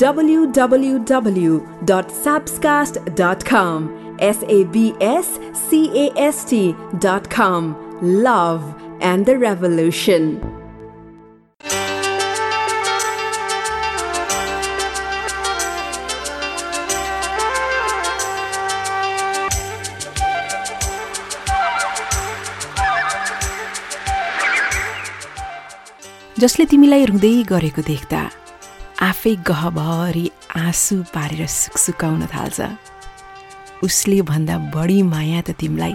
www.sabscast.com. S A B S C A S T.com. Love and the Revolution. जसले तिमीलाई रुँदै गरेको देख्दा आफै गहभरि आँसु पारेर सुकसुकाउन थाल्छ। उसले भन्दा बढी माया त तिमीलाई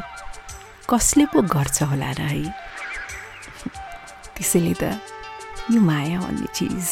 कसले पो गर्छ होला र है? त्यसैले त यो माया भन्ने चिज।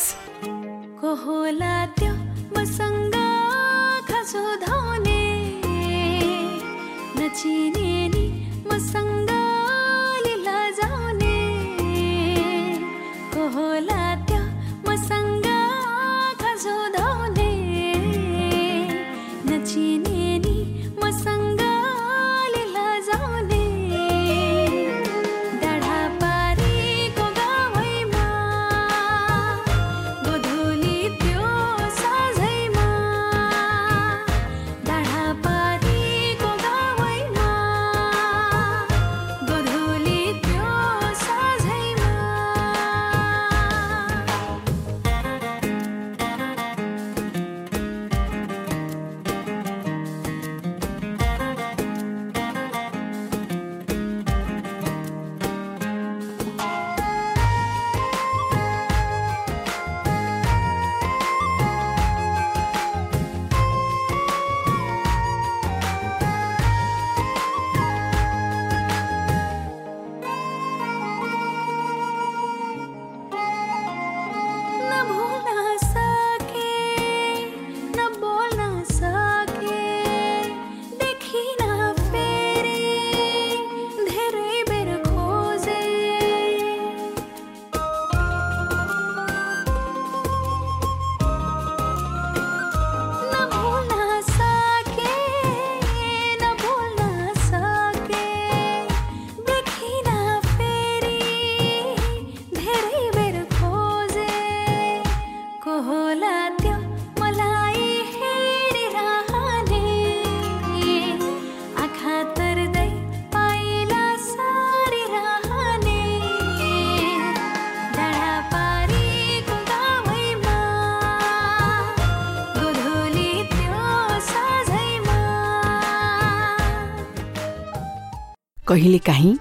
कहिलेकाहीँ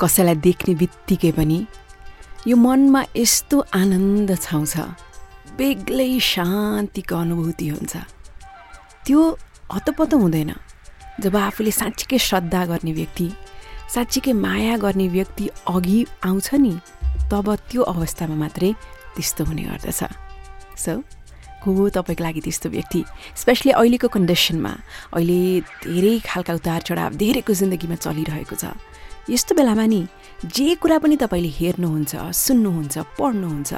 कसैलाई देख्ने बित्तिकै पनि यो मनमा यस्तो आनन्द छाउँछ बेग्लै शान्तिको अनुभूति हुन्छ। त्यो हतपत हुँदैन। जब आफूले साँच्चीकै श्रद्धा गर्ने व्यक्ति साँच्चीकै माया गर्ने व्यक्ति अघि आउँछ नि तब त्यो अवस्थामा मात्रै त्यस्तो हुने गर्दछ। सो हो तपाईँको लागि त्यस्तो व्यक्ति स्पेसली अहिलेको कन्डिसनमा अहिले धेरै खालका उतार चढाव धेरैको जिन्दगीमा चलिरहेको छ। यस्तो बेलामा नि जे कुरा पनि तपाईँले हेर्नुहुन्छ सुन्नुहुन्छ पढ्नुहुन्छ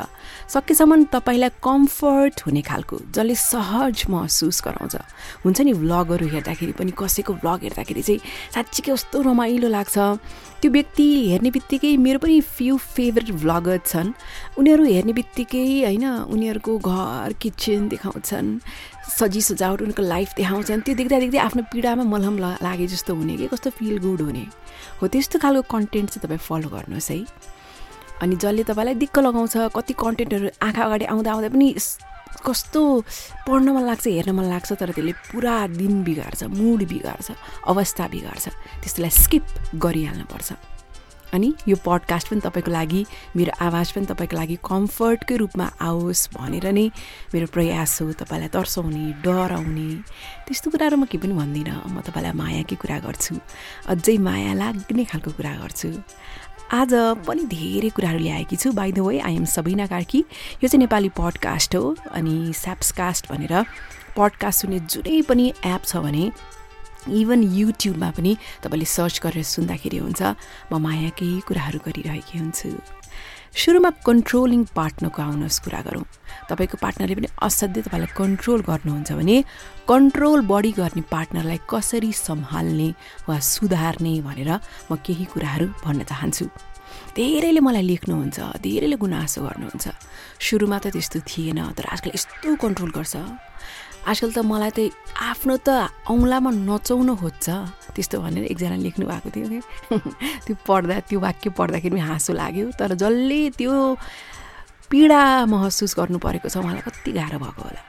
सकेसम्म तपाईँलाई कम्फर्ट हुने खालको जसले सहज महसुस गराउँछ। हुन्छ नि भ्लगहरू हेर्दाखेरि पनि कसैको भ्लग हेर्दाखेरि चाहिँ साँच्चीकै कस्तो रमाइलो लाग्छ। त्यो व्यक्ति हेर्ने बित्तिकै मेरो पनि फ्यु फेभरेट भ्लगर छन्। उनीहरू हेर्ने बित्तिकै होइन उनीहरूको घर किचन देखाउँछन्। सजी सजावट उनीहरूको लाइफ देखाउँछन् त्यो देख्दा देख्दै आफ्नो पीडामा मलहम लागे जस्तो हुने कि कस्तो फिल गुड हुने। हो त्यस्तो खालको कन्टेन्ट चाहिँ तपाईँ फलो गर्नुहोस् है। अनि जसले तपाईँलाई दिक्क लगाउँछ कति कन्टेन्टहरू आँखा अगाडि आउँदा आउँदा पनि कस्तो पढ्न मन लाग्छ हेर्न मन लाग्छ तर त्यसले पुरा दिन बिगार्छ मुड बिगार्छ अवस्था बिगार्छ। त्यस्तोलाई स्किप गरिहाल्नुपर्छ। अनि यो पडकास्ट पनि तपाईँको लागि मेरो आवाज पनि तपाईँको लागि कम्फर्टकै रूपमा आओस् भनेर नै मेरो प्रयास हो तपाईँलाई तर्साउने डराउने। त्यस्तो कुराहरू म केही पनि भन्दिनँ। म तपाईँलाई मायाकै कुरा गर्छु। अझै माया लाग्ने खालको कुरा गर्छु। आज पनि धेरै कुराहरू ल्याएकी छु। By the way I am Sabina Karki यो चाहिँ नेपाली पडकास्ट हो अनि स्याप्सकास्ट भनेर पडकास्ट सुन्ने जुनै पनि एप छ भने इभन युट्युबमा पनि तपाईँले सर्च गरेर सुन्दाखेरि हुन्छ म मायाकै कुराहरू गरिरहेकी हुन्छु। सुरुमा कन्ट्रोलिङ पार्टनरको आउनुहोस् कुरा गरौँ। तपाईँको पार्टनरले पनि असाध्यै तपाईँलाई कन्ट्रोल गर्नुहुन्छ भने कन्ट्रोल बढी गर्ने पार्टनरलाई कसरी सम्हाल्ने वा सुधार्ने भनेर म केही कुराहरू भन्न चाहन्छु। धेरैले मलाई लेख्नुहुन्छ धेरैले गुनासो गर्नुहुन्छ। सुरुमा त त्यस्तो थिएन तर आजकल यस्तो कन्ट्रोल गर्छ। आजकल त मलाई त आफ्नो त औँलामा नचाउन खोज्छ। त्यस्तो भनेर एकजना लेख्नु भएको थियो कि त्यो पढ्दा त्यो वाक्य पढ्दाखेरि पनि हाँसो लाग्यो। तर जसले त्यो पीडा महसुस गर्नु परेको छ उहाँलाई कति गाह्रो भएको होला।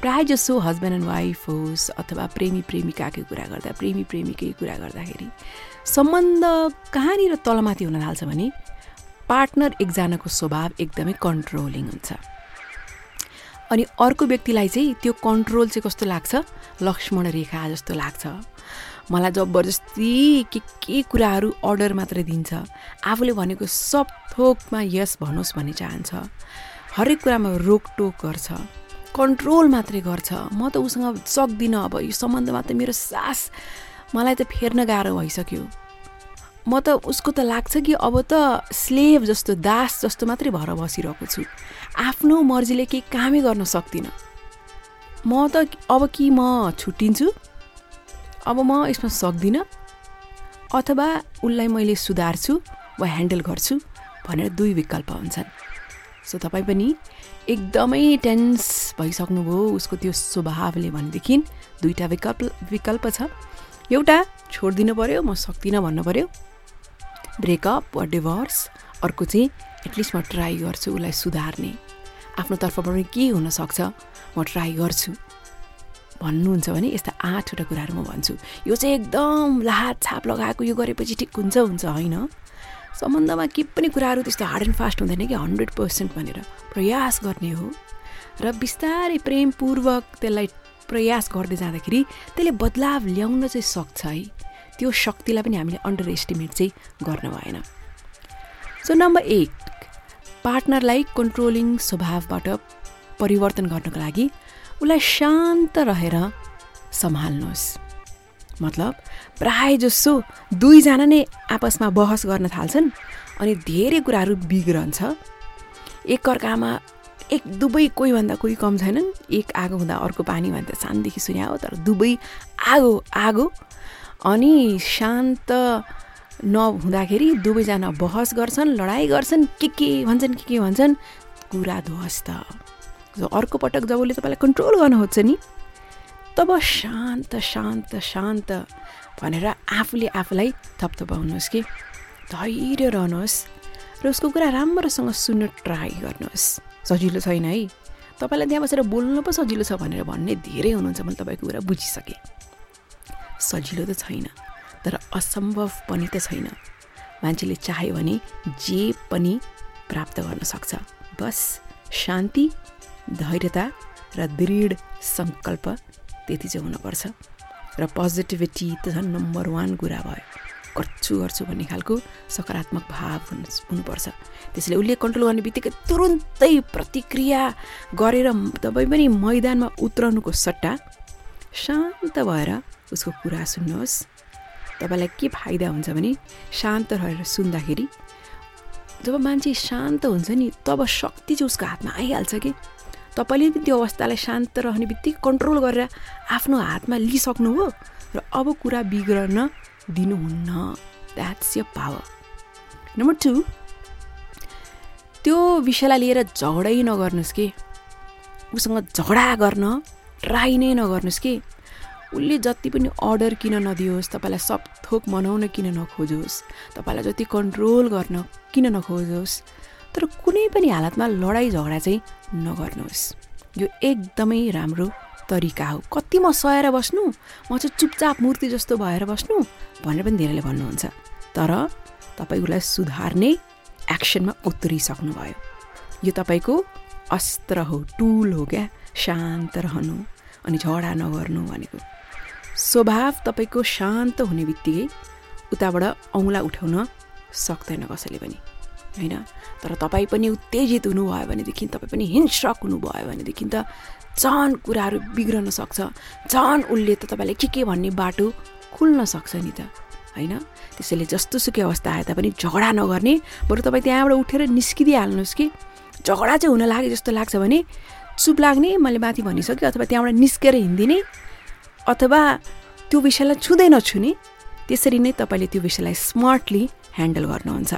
प्रायः जसो हस्बेन्ड एन्ड वाइफ होस् अथवा प्रेमी प्रेमिकाकै कुरा गर्दा प्रेमी प्रेमीकै कुरा गर्दाखेरि सम्बन्ध कहाँनिर तलमाथि हुन थाल्छ भने पार्टनर एकजनाको स्वभाव एकदमै कन्ट्रोलिङ हुन्छ। अनि अर्को व्यक्तिलाई चाहिँ त्यो कन्ट्रोल चाहिँ कस्तो लाग्छ? लक्ष्मण रेखा जस्तो लाग्छ। मलाई जबरजस्ती के के कुराहरू अर्डर मात्रै दिन्छ। आफूले भनेको सब थोकमा यस भनोस् भन्ने चाहन्छ। हरेक कुरामा रोकटोक गर्छ। कन्ट्रोल मात्रै गर्छ। म त उसँग सक्दिनँ अब। यो सम्बन्धमा त मेरो सास। मलाई त फेर्न गाह्रो भइसक्यो। म त उसको त लाग्छ कि अब त स्लेभ जस्तो दास जस्तो मात्रै भएर बसिरहेको छु। आफ्नो मर्जीले केही कामै गर्न सक्दिनँ। म त अब कि म छुट्टिन्छु? अब म यसमा सक्दिनँ? अथवा उसलाई मैले सुधार्छु वा ह्यान्डल गर्छु भनेर दुई विकल्प हुन्छन्। सो तपाईँ पनि एकदमै टेन्स भइसक्नुभयो उसको त्यो स्वभावले भनेदेखि। दुईवटा विकल्प विकल्प छ। एउटा छोडिदिनु पऱ्यो म सक्दिनँ भन्नु पऱ्यो ब्रेकअप वा डिभोर्स अर्को चाहिँ एटलिस्ट म ट्राई गर्छु उसलाई सुधार्ने। आफ्नो तर्फबाट के हुनसक्छ म ट्राई गर्छु। भन्नुहुन्छ भने यस्ता आठवटा कुराहरू म भन्छु। यो चाहिँ एकदम लाहात छाप लगाएको यो गरेपछि ठिक हुन्छ हुन्छ होइन? सम्बन्धमा के पनि कुराहरू त्यस्तो हार्ड एन्ड फास्ट हुँदैन कि हन्ड्रेड पर्सेन्ट भनेर। प्रयास गर्ने हो। र बिस्तारै प्रेमपूर्वक त्यसलाई प्रयास गर्दै जाँदाखेरि त्यसले बदलाव ल्याउन चाहिँ सक्छ है। त्यो शक्तिलाई पनि हामीले अन्डर एस्टिमेट चाहिँ गर्न भएन। सो नम्बर एट पार्टनरलाई कन्ट्रोलिङ स्वभावबाट परिवर्तन गर्नको लागि उसलाई शान्त रहेर सम्हाल्नुहोस्। मतलब प्राय जसो दुईजना नै आपसमा बहस गर्न थाल्छन् अनि धेरै कुराहरू बिग्रन्छ। एकअर्कामा एक दुवै कोहीभन्दा कोही कम छैनन् एक आगो हुँदा अर्को पानी भन्दा सानदेखि सुन्या हो तर दुवै आगो आगो अनि शान्त नहुँदाखेरि दुवैजना बहस गर्छन् लडाइँ गर्छन् के के भन्छन् के के भन्छन् कुरा ध्वस्त। अर्को पटक जब उसले तपाईँलाई कन्ट्रोल गर्न खोज्छ नि तब शान्त शान्त शान्त भनेर आफूले आफूलाई थपथपाउनुहोस् कि धैर्य रहनुहोस् र उसको कुरा राम्रोसँग सुन्न ट्राई गर्नुहोस्। सजिलो छैन है? तपाईँलाई त्यहाँ बसेर बोल्नु पो सजिलो छ भनेर भन्ने धेरै हुनुहुन्छ मैले तपाईँको कुरा बुझिसकेँ। सजिलो त छैन तर असम्भव पनि त छैन। मान्छेले चाह्यो भने जे पनि प्राप्त गर्न सक्छ। बस शान्ति धैर्यता र दृढ सङ्कल्प त्यति चाहिँ हुनुपर्छ। र पोजिटिभिटी त झन् नम्बर वान कुरा भयो। गर्छु गर्छु भन्ने खालको सकारात्मक भाव हुनु हुनुपर्छ। त्यसैले उसले कन्ट्रोल गर्ने बित्तिकै तुरुन्तै प्रतिक्रिया गरेर तपाईँ पनि मैदानमा उत्रनुको सट्टा शान्त भएर उसको कुरा सुन्नुहोस्। तपाईँलाई के फाइदा हुन्छ भने शान्त रहेर सुन्दाखेरि जब मान्छे शान्त हुन्छ नि तब शक्ति चाहिँ उसको हातमा आइहाल्छ कि? तपाईँले पनि त्यो अवस्थालाई शान्त रहने बित्तिकै कन्ट्रोल गरेर आफ्नो हातमा लिइसक्नु हो र अब कुरा बिग्रन दिनुहुन्न। द्याट्स य पावर नम्बर टू त्यो विषयलाई लिएर झगडै नगर्नुहोस् कि। उसँग झगडा गर्न ट्राई नै नगर्नुहोस् कि। उसले जति पनि अर्डर किन नदियोस् तपाईँलाई सब थोक मनाउन किन नखोजोस् तपाईँलाई जति कन्ट्रोल गर्न किन नखोजोस् तर कुनै पनि हालतमा लडाइँ झगडा चाहिँ नगर्नुहोस्। यो एकदमै राम्रो तरिका हो। कति म सहेर बस्नु? म चाहिँ चुपचाप मूर्ति जस्तो भएर बस्नु? भनेर पनि धेरैले भन्नुहुन्छ। तर तपाईँ उसलाई सुधार्ने एक्सनमा उत्रिसक्नुभयो। यो तपाईँको अस्त्र हो टुल हो क्या? शान्त रहनु अनि झगडा नगर्नु भनेको। स्वभाव तपाईँको शान्त हुने बित्तिकै उताबाट औँला उठाउन सक्दैन कसैले पनि होइन? तर तपाईँ पनि उत्तेजित हुनुभयो भनेदेखि तपाईँ पनि हिंस्रक हुनुभयो भनेदेखि त झन् कुराहरू बिग्रन सक्छ झन् उसले त तपाईँलाई के के भन्ने बाटो खुल्न सक्छ नि त होइन? त्यसैले जस्तो सुकै अवस्था आए तापनि झगडा नगर्ने बरु तपाईँ त्यहाँबाट उठेर निस्किदिइहाल्नुहोस् कि? झगडा चाहिँ हुन लाग्यो जस्तो लाग्छ भने चुप लाग्ने मैले माथि भनिसकेँ अथवा त्यहाँबाट निस्केर हिँडिदिने अथवा त्यो विषयलाई छुँदै नछुने त्यसरी नै तपाईँले त्यो विषयलाई स्मार्टली ह्यान्डल गर्नुहुन्छ।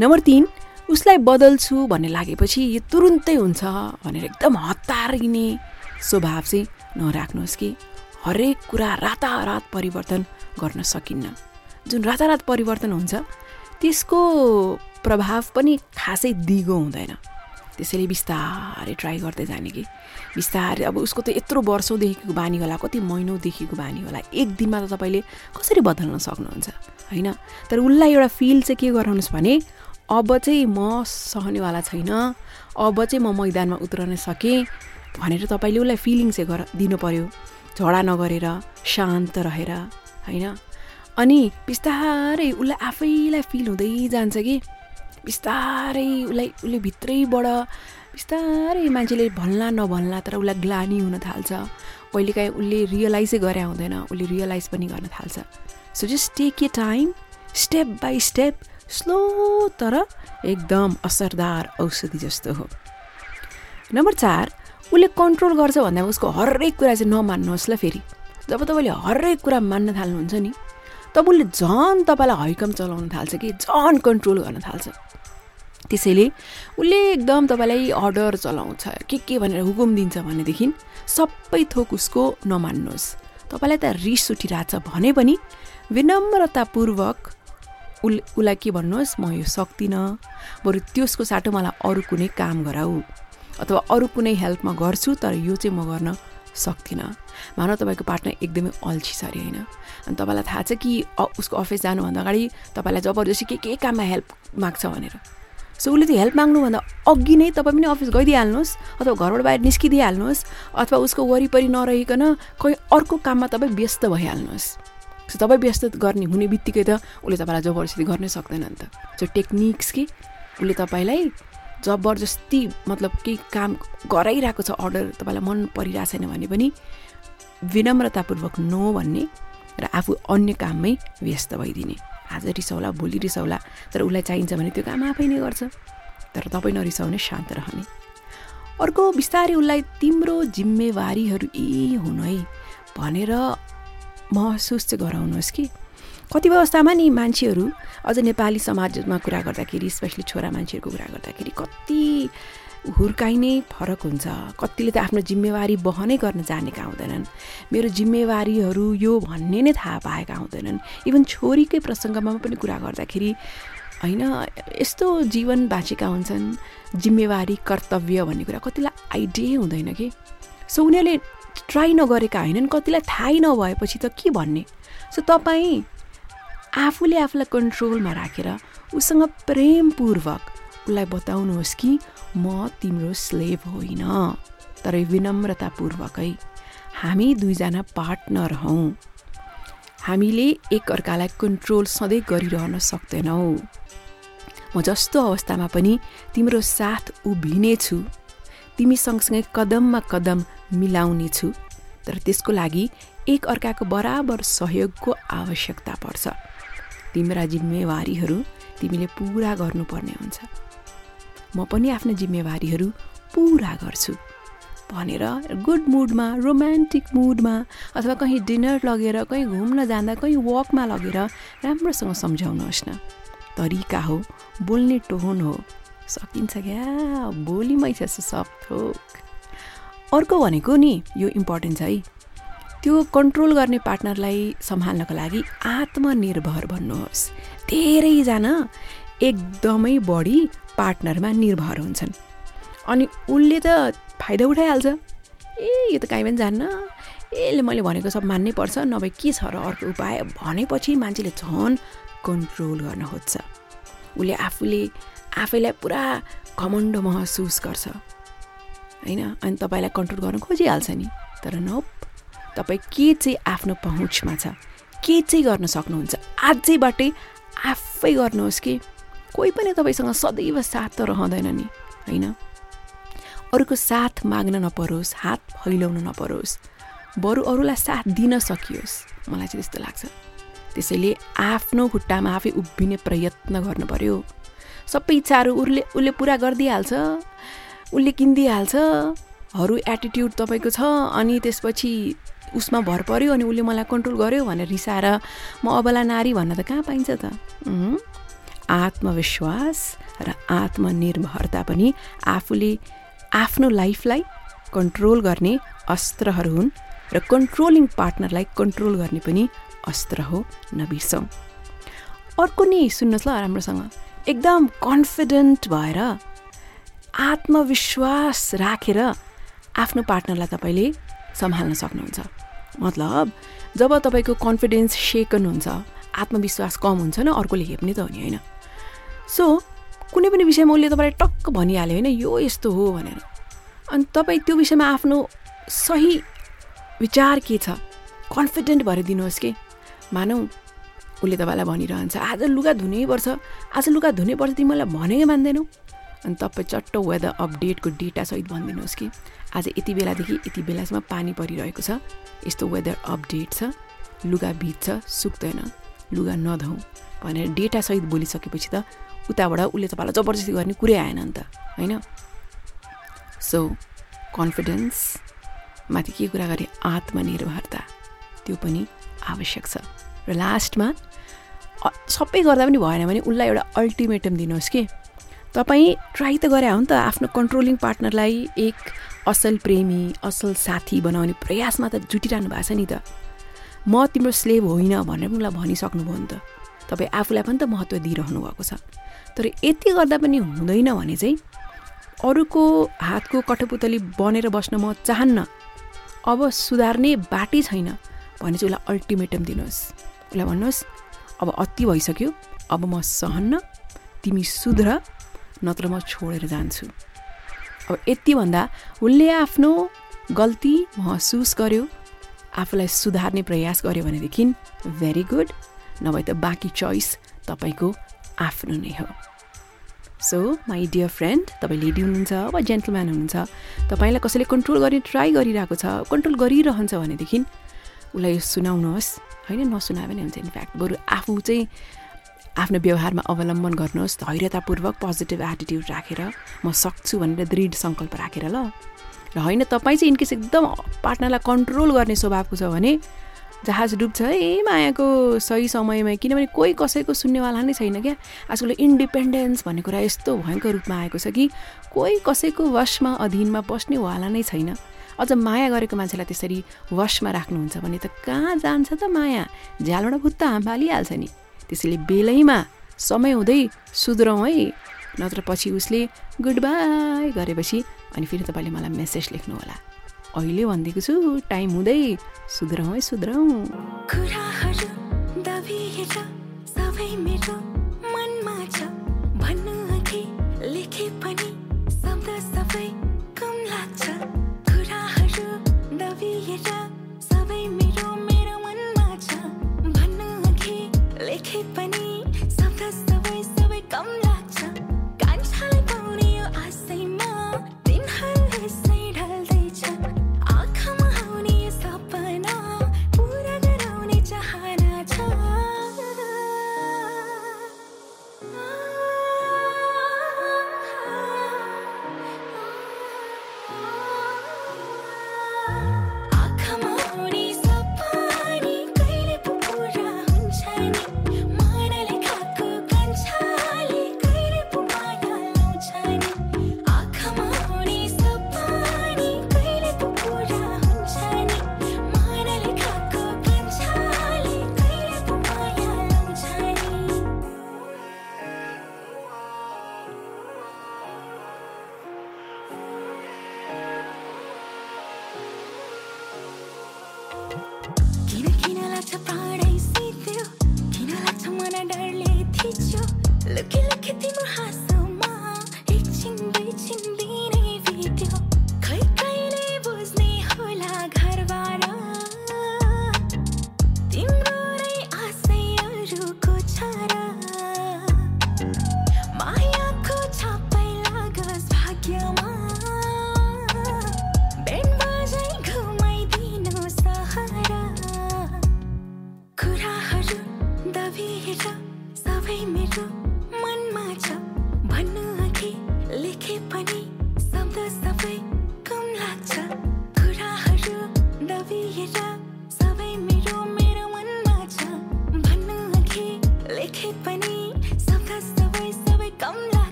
नम्बर तिन उसलाई बदल्छु भन्ने लागेपछि यो तुरुन्तै हुन्छ भनेर एकदम हतारिने स्वभाव चाहिँ नराख्नुहोस् कि। हरेक कुरा रातारात परिवर्तन गर्न सकिन्न। जुन रातारात परिवर्तन हुन्छ त्यसको प्रभाव पनि खासै दिगो हुँदैन। त्यसैले बिस्तारै ट्राई गर्दै जाने कि। बिस्तारै। अब उसको त यत्रो वर्षौँदेखिको बानी होला कति महिनौदेखिको बानी होला। एक दिनमा त तपाईँले कसरी बदल्न सक्नुहुन्छ होइन? तर उसलाई एउटा फिल चाहिँ के गराउनुहोस् भने अब चाहिँ म सहनेवाला छैन अब चाहिँ म मैदानमा उत्रन सकेँ भनेर तपाईँले उसलाई फिलिङ चाहिँ गर दिनु पऱ्यो झगडा नगरेर शान्त रहेर होइन? अनि बिस्तारै उसलाई आफैलाई फिल हुँदै जान्छ कि बिस्तारै उसलाई उसले भित्रैबाट बिस्तारै मान्छेले भन्ला नभन्ला तर उसलाई ग्लानी हुन थाल्छ। कहिलेकाहीँ उसले रियलाइजै गरे हुँदैन उसले रियलाइज पनि गर्न थाल्छ। So just take a time step by step slow तर एकदम असरदार औषधि जस्तो हो। नम्बर चार उसले कन्ट्रोल गर्छ भन्दा उसको हरेक कुरा चाहिँ नमान्नुहोस् ल फेरि। जब तपाईँले हरेक कुरा मान्न थाल्नुहुन्छ नि तब उसले झन् तपाईँलाई हैकम चलाउन थाल्छ कि झन् कन्ट्रोल गर्न थाल्छ। त्यसैले उसले एकदम तपाईँलाई अर्डर चलाउँछ के के भनेर हुकुम दिन्छ भनेदेखि सबै थोक उसको नमान्नुहोस्। तपाईँलाई त रिस उठिरहेछ भने पनि विनम्रतापूर्वक उल उसलाई के भन्नुहोस् म यो सक्दिनँ। बरु त्यसको साटो मलाई अरू कुनै काम गराऊ अथवा अरू कुनै हेल्प म गर्छु तर यो चाहिँ म गर्न सक्दिनँ। मानव तपाईँको पार्टनर एकदमै अल्छी छ अरे होइन। अनि तपाईँलाई थाहा छ कि उसको अफिस जानुभन्दा अगाडि तपाईँलाई जबरजस्ती के के काममा हेल्प माग्छ भनेर। सो उसले त्यो हेल्प माग्नुभन्दा अघि नै तपाईँ पनि अफिस गइदिइहाल्नुहोस् अथवा घरबाट बाहिर निस्किदिइहाल्नुहोस् अथवा उसको वरिपरि नरहिकन कोही अर्को काममा तपाईँ व्यस्त भइहाल्नुहोस्। सो तपाईँ व्यस्त गर्ने हुने बित्तिकै त उसले तपाईँलाई जबरजस्ती गर्नै सक्दैन नि त। सो टेक्निक्स के? उसले तपाईँलाई जबरजस्ती मतलब केही काम गराइरहेको छ अर्डर तपाईँलाई मन परिरहेको छैन भने पनि विनम्रतापूर्वक नो भन्ने र आफू अन्य काममै व्यस्त भइदिने। आज रिसाउला भोलि रिसाउला। तर उसलाई चाहिन्छ भने त्यो काम आफै नै गर्छ। तर तपाईँ नरिसाउने शान्त रहने। अर्को बिस्तारै उसलाई तिम्रो जिम्मेवारीहरू यी हुनु है भनेर महसुस चाहिँ गराउनुहोस् कि। कतिपय अवस्थामा नि मान्छेहरू अझ नेपाली समाजमा कुरा गर्दाखेरि स्पेसली छोरा मान्छेहरूको कुरा गर्दाखेरि कति हुर्काइनै फरक हुन्छ। कतिले त आफ्नो जिम्मेवारी वहनै गर्न जानेका हुँदैनन्। मेरो जिम्मेवारीहरू यो भन्ने नै थाहा पाएका हुँदैनन्। इभन छोरीकै प्रसङ्गमा पनि कुरा गर्दाखेरि होइन यस्तो जीवन बाँचेका हुन्छन्। जिम्मेवारी कर्तव्य भन्ने कुरा कतिलाई आइडियै हुँदैन कि? सो उनीहरूले ट्राई नगरेका होइनन्। कतिलाई थाहै नभएपछि त के भन्ने? सो तपाईँ आफूले आफूलाई कन्ट्रोलमा राखेर उसँग प्रेमपूर्वक उसलाई बताउनुहोस् कि म तिम्रो स्लेभ होइन तर विनम्रतापूर्वकै हामी दुईजना पार्टनर हौँ। हामीले एकअर्कालाई कन्ट्रोल सधैँ गरिरहन सक्दैनौँ। म जस्तो अवस्थामा पनि तिम्रो साथ उभिनेछु। तिमी सँगसँगै कदममा कदम मिलाउने छु तर त्यसको लागि एक अर्काको बराबर सहयोगको आवश्यकता पर्छ। तिम्रा जिम्मेवारीहरू तिमीले पुरा गर्नुपर्ने हुन्छ। म पनि आफ्ना जिम्मेवारीहरू पुरा गर्छु। भनेर गुड मुडमा रोमान्टिक मुडमा अथवा कहीँ डिनर लगेर कहीँ घुम्न जाँदा कहीँ वकमा लगेर राम्रोसँग सम्झाउनुहोस् न। तरिका हो बोल्ने टोन हो। सकिन्छ क्या? बोलीमै छ सब थोक। अर्को भनेको नि यो इम्पोर्टेन्ट छ है। त्यो कन्ट्रोल गर्ने पार्टनरलाई सम्हाल्नको लागि आत्मनिर्भर भन्नुहोस्। धेरैजना एकदमै बढी पार्टनरमा निर्भर हुन्छन्। अनि उसले त फाइदा उठाइहाल्छ। ए यो त काहीँ पनि जान्न। यसले मैले भनेको सब मान्नै पर्छ नभए के छ र अर्को उपाय? भनेपछि मान्छेले झन् कन्ट्रोल गर्न खोज्छ। उसले आफूले आफैलाई पुरा घमण्ड महसुस गर्छ। होइन? अनि तपाईँलाई कन्ट्रोल गर्न खोजिहाल्छ नि। तर नोप तपाईँ के चाहिँ आफ्नो पहुँचमा छ के चाहिँ गर्न सक्नुहुन्छ आजैबाटै आफै गर्नुहोस् कि? कोही पनि तपाईँसँग सदैव साथ त रहँदैन नि होइन? अरूको साथ माग्न नपरोस् हात फैलाउन नपरोस् बरु अरूलाई साथ दिन सकियोस् मलाई चाहिँ त्यस्तो लाग्छ। त्यसैले आफ्नो खुट्टामा आफै उभिने प्रयत्न गर्नु पर्यो। सबै इच्छाहरू उसले उसले पुरा गरिदिइहाल्छ उसले किनिदिइहाल्छ हरू एटिट्युड तपाईँको छ अनि त्यसपछि उसमा भर पर्यो अनि उसले मलाई कन्ट्रोल गर्यो भनेर रिसाएर म अबला नारी भन्न त कहाँ पाइन्छ त। आत्मविश्वास र आत्मनिर्भरता पनि आफूले आफ्नो लाइफलाई कन्ट्रोल गर्ने अस्त्रहरू हुन् र कन्ट्रोलिङ पार्टनरलाई कन्ट्रोल गर्ने पनि अस्त्र हो नबिर्सौँ। अर्को नि सुन्नुहोस् ल राम्रोसँग। एकदम कन्फिडेन्ट भएर आत्मविश्वास राखेर आफ्नो पार्टनरलाई तपाईँले सम्हाल्न सक्नुहुन्छ। मतलब जब तपाईँको कन्फिडेन्स सेकन हुन्छ आत्मविश्वास कम हुन्छ न अर्कोले हेप्ने त हो नि होइन? सो कुनै पनि विषयमा उसले तपाईँलाई टक्क भनिहाल्यो होइन यो यस्तो हो भनेर। अनि तपाईँ त्यो विषयमा आफ्नो सही विचार के छ? कन्फिडेन्ट भएर दिनुहोस् कि? मानौ उसले तपाईँलाई भनिरहन्छ आज लुगा धुनैपर्छ आज लुगा धुनैपर्छ तिमीलाई भनेकै मान्दैनौ अनि तपाईँ चट्ट वेदर अपडेटको डेटासहित भनिदिनुहोस् कि आज यति बेलादेखि यति बेलासम्म पानी परिरहेको छ। यस्तो वेदर अपडेट छ लुगा भिज्छ सुक्दैन लुगा नधौँ भनेर डेटासहित बोलिसकेपछि त उताबाट उसले तपाईँलाई जबरजस्ती गर्ने कुरै आएन नि त होइन? सो कन्फिडेन्स माथि के कुरा गरेँ? आत्मनिर्भरता त्यो पनि आवश्यक छ। र लास्टमा सबै गर्दा पनि भएन भने उसलाई एउटा अल्टिमेटम दिनुहोस् कि। तपाईँ ट्राई त गरे हो नि त आफ्नो कन्ट्रोलिङ पार्टनरलाई एक असल प्रेमी असल साथी बनाउने प्रयासमा त जुटिरहनु भएको छ नि त। म तिम्रो स्लेभ होइन भनेर पनि उसलाई भनिसक्नुभयो नि त। तपाईँ आफूलाई पनि त महत्त्व दिइरहनु भएको छ। तर यति गर्दा पनि हुँदैन भने चाहिँ अरूको हातको कठपुतली बनेर बस्न म चाहन्न। अब सुधार्ने बाटै छैन भने चाहिँ उसलाई अल्टिमेटम दिनुहोस्। उसलाई भन्नुहोस् अब अति भइसक्यो अब म सहन्न तिमी सुध्र नत्र म छोडेर जान्छु। अब यति भन्दा उसले आफ्नो गल्ती महसुस गर्यो आफूलाई सुधार्ने प्रयास गर्यो भनेदेखि भेरी गुड नभए त बाँकी चोइस तपाईँको आफ्नो नै हो। सो माई डियर फ्रेन्ड तपाईँ लेडी हुनुहुन्छ वा जेन्टलम्यान हुनुहुन्छ तपाईँलाई कसैले कन्ट्रोल गर्ने ट्राई गरिरहेको छ कन्ट्रोल गरिरहन्छ भनेदेखि उसलाई यो सुनाउनुहोस्। होइन नसुनायो भने हुन्छ। इनफ्याक्ट बरु आफू चाहिँ आफ्नो व्यवहारमा अवलम्बन गर्नुहोस् धैर्यतापूर्वक पोजिटिभ एटिट्युड राखेर म सक्छु भनेर दृढ सङ्कल्प राखेर ल। र होइन तपाईँ चाहिँ इनकेस एकदम पार्टनरलाई कन्ट्रोल गर्ने स्वभावको छ भने जहाज डुब्छ है मायाको सही समयमा किनभने कोही कसैको सुन्नेवाला नै छैन क्या? आजकल इन्डिपेन्डेन्स भन्ने कुरा यस्तो भयङ्कर रूपमा आएको छ कि कोही कसैको वशमा अधीनमा बस्नेवाला नै छैन। अझ माया गरेको मान्छेलाई त्यसरी वशमा राख्नुहुन्छ भने त कहाँ जान्छ त माया? झ्यालबाट भुत्त हाम्फालिहाल्छ नि। त्यसैले बेलैमा समय हुँदै सुध्रौँ है। नत्र पछि उसले गुड बाई गरेपछि अनि फेरि तपाईँले मलाई मेसेज लेख्नु होला अहिले भनिदिएको छु टाइम हुँदै सुध्रौँ है सुध्रौँ। लेखे पनि सबै सबै सबै कम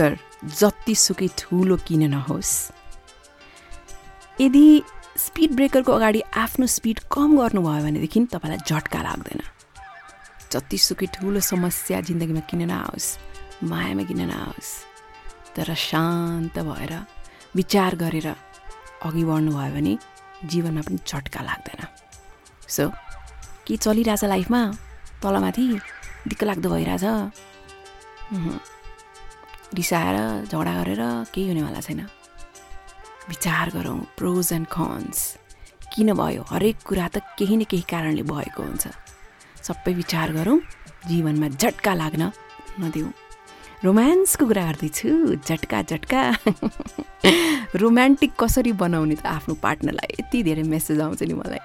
स्पिड ब्रेकर जतिसुकै ठुलो किन नहोस्। यदि स्पिड ब्रेकरको अगाडि आफ्नो स्पिड कम गर्नुभयो भनेदेखि तपाईँलाई झट्का लाग्दैन। जतिसुकै ठुलो समस्या जिन्दगीमा किन नआओस् मायामा किन नआओस् तर शान्त भएर विचार गरेर अघि बढ्नुभयो भने जीवनमा पनि झट्का लाग्दैन। सो के चलिरहेछ लाइफमा? तलमाथि दिक्क लाग्दो भइरहेछ। रिसाएर झगडा गरेर केही हुनेवाला छैन। विचार गरौँ प्रोज एन्ड कन्स किन भयो? हरेक कुरा त केही न केही कारणले भएको हुन्छ। सबै विचार गरौँ जीवनमा झट्का लाग्न नदेऊ रोमान्सको कुरा गर्दैछु। झट्का झट्का। रोमान्टिक कसरी बनाउने त आफ्नो पार्टनरलाई यति धेरै मेसेज आउँछ नि मलाई।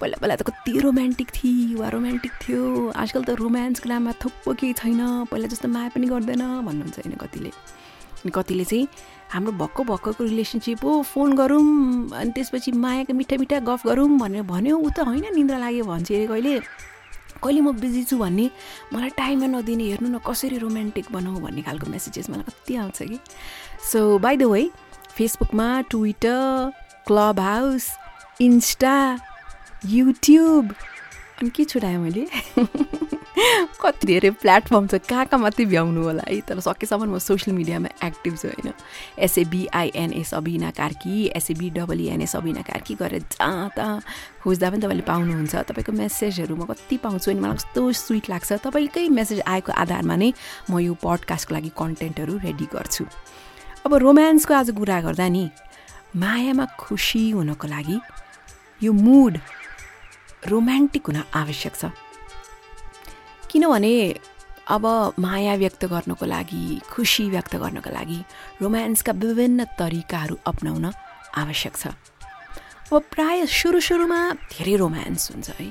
पहिला पहिला त कति रोमान्टिक थिए वा रोमान्टिक थियो। आजकल त रोमान्सको नाममा थुप्पो केही छैन। पहिला जस्तो माया पनि गर्दैन भन्नुहुन्छ होइन कतिले। अनि कतिले चाहिँ हाम्रो भक्क भक्कको रिलेसनसिप हो फोन गरौँ अनि त्यसपछि मायाको मिठा मिठा गफ गरौँ भनेर भन्यो। ऊ त होइन निन्द्रा लाग्यो भन्छ अरे कहिले। कहिले म बिजी छु भन्ने मलाई टाइममा नदिने हेर्नु न कसरी रोमान्टिक बनाऊ भन्ने खालको मेसेजेस मलाई कति आउँछ कि। सो बाई द वे फेसबुकमा Twitter Clubhouse Insta YouTube अनि के छुट्याएँ मैले? कति धेरै प्लेटफर्म छ कहाँ कहाँ मात्रै भ्याउनु होला है? तर सकेसम्म म सोसियल मिडियामा एक्टिभ छु होइन। एसएबिआइएनए सबिना कार्की एसएबिडब्लुएनए सबिना कार्की गरेर जहाँ तहाँ खोज्दा पनि तपाईँले पाउनुहुन्छ। तपाईँको मेसेजहरू म कति पाउँछु अनि मलाई कस्तो स्विट लाग्छ तपाईँकै मेसेज आएको आधारमा नै म यो पडकास्टको लागि कन्टेन्टहरू रेडी गर्छु। अब रोमान्सको आज कुरा गर्दा नि मायामा खुसी हुनको लागि यो मुड रोमान्टिक हुन आवश्यक छ। किनभने अब माया व्यक्त गर्नको लागि खुसी व्यक्त गर्नको लागि रोमान्सका विभिन्न तरिकाहरू अप्नाउन आवश्यक छ। अब प्राय सुरु सुरुमा धेरै रोमान्स हुन्छ है।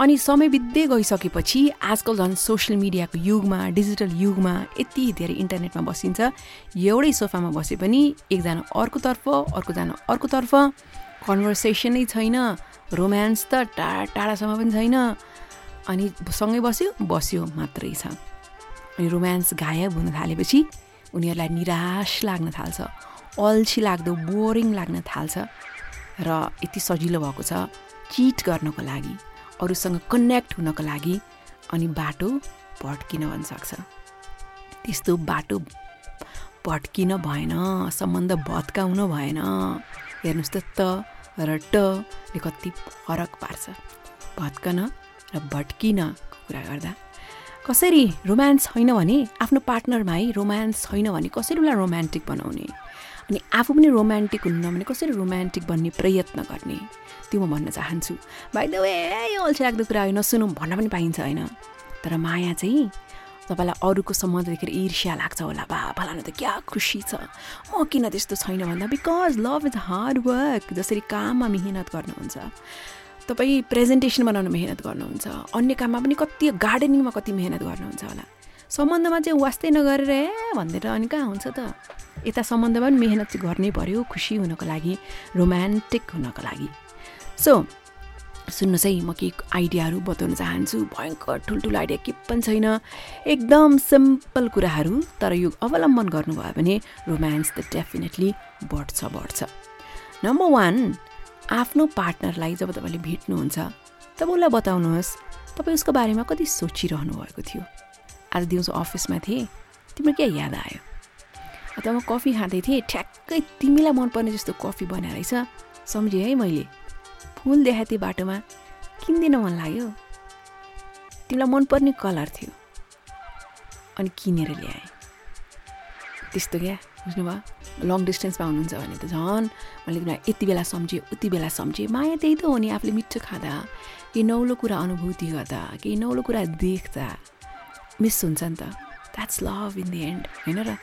अनि समय बित्दै गइसकेपछि आजकल झन् सोसियल मिडियाको युगमा डिजिटल युगमा यति धेरै इन्टरनेटमा बसिन्छ। एउटै सोफामा बसे पनि एकजना अर्कोतर्फ अर्कोजना अर्कोतर्फ कन्भर्सेसनै छैन रोमान्स त टाढा टाढासम्म पनि छैन। अनि सँगै बस्यो बस्यो मात्रै छ। अनि रोमान्स गायब हुन थालेपछि उनीहरूलाई निराश लाग्न थाल्छ अल्छी लाग्दो बोरिङ लाग्न थाल्छ। र यति सजिलो भएको छ चिट गर्नको लागि अरूसँग कनेक्ट हुनको लागि अनि बाटो भट्किन सक्छ। त्यस्तो बाटो भट्किन भएन सम्बन्ध भत्काउन भएन। हेर्नुहोस् त। र टले कति फरक पार्छ। भत्कन र भट्किनको कुरा गर्दा। कसरी रोमान्स छैन भने आफ्नो पार्टनरमा है रोमान्स छैन भने कसरी उसलाई रोमान्टिक बनाउने? अनि आफू पनि रोमान्टिक हुन्न भने कसरी रोमान्टिक बन्ने प्रयत्न गर्ने? त्यो म भन्न चाहन्छु। भाइ वे यो अल्छी लाग्दो कुरा होइन सुनौँ भन्न पनि पाइन्छ होइन। तर माया चाहिँ तपाईँलाई अरूको सम्बन्ध देखेर ईर्ष्या लाग्छ होला बा। फलानु त क्या खुसी छ? म किन त्यस्तो छैन भन्दा? Because love is hard work जसरी काममा मिहिनेत गर्नुहुन्छ। तपाईँ प्रेजेन्टेसन बनाउन मिहिनेत गर्नुहुन्छ। अन्य काममा पनि कति गार्डनिङमा कति मिहिनेत गर्नुहुन्छ होला। सम्बन्धमा चाहिँ वास्तै नगरेर ए भनेर अनि कहाँ हुन्छ त? यता सम्बन्धमा पनि मिहिनेत चाहिँ गर्नै पऱ्यो खुसी हुनको लागि रोमान्टिक हुनको लागि। सो सुन्नुहोस् है म केही आइडियाहरू बताउन चाहन्छु। भयङ्कर ठुल्ठुलो आइडिया के पनि छैन। एकदम सिम्पल कुराहरू तर यो अवलम्बन गर्नुभयो भने रोमान्स त डेफिनेटली बढ्छ बढ्छ। नम्बर वान आफ्नो पार्टनरलाई जब तपाईँले भेट्नुहुन्छ तब उसलाई बताउनुहोस् तपाईँ उसको बारेमा कति सोचिरहनु भएको थियो। आज दिउँसो अफिसमा थिएँ तिम्रो के याद आयो? अथवा म कफी खाँदै थिएँ ठ्याक्कै तिमीलाई मनपर्ने जस्तो कफी बनाएर रहेछ। सम्झेँ है मैले। फुल देखाएँ त्यो बाटोमा किन्दिन मन लाग्यो। तिमीलाई मनपर्ने कलर थियो। अनि किनेर ल्याएँ। त्यस्तो क्या? बुझ्नुभयो? लङ डिस्टेन्समा हुनुहुन्छ भने त झन् मैले तिमीलाई यति बेला सम्झेँ उति बेला सम्झेँ। माया त्यही त हो नि आफूले मिठो खाँदा। केही नौलो कुरा अनुभूति गर्दा केही नौलो कुरा देख्दा। मिस हुन्छ नि त। That's love in the end होइन र?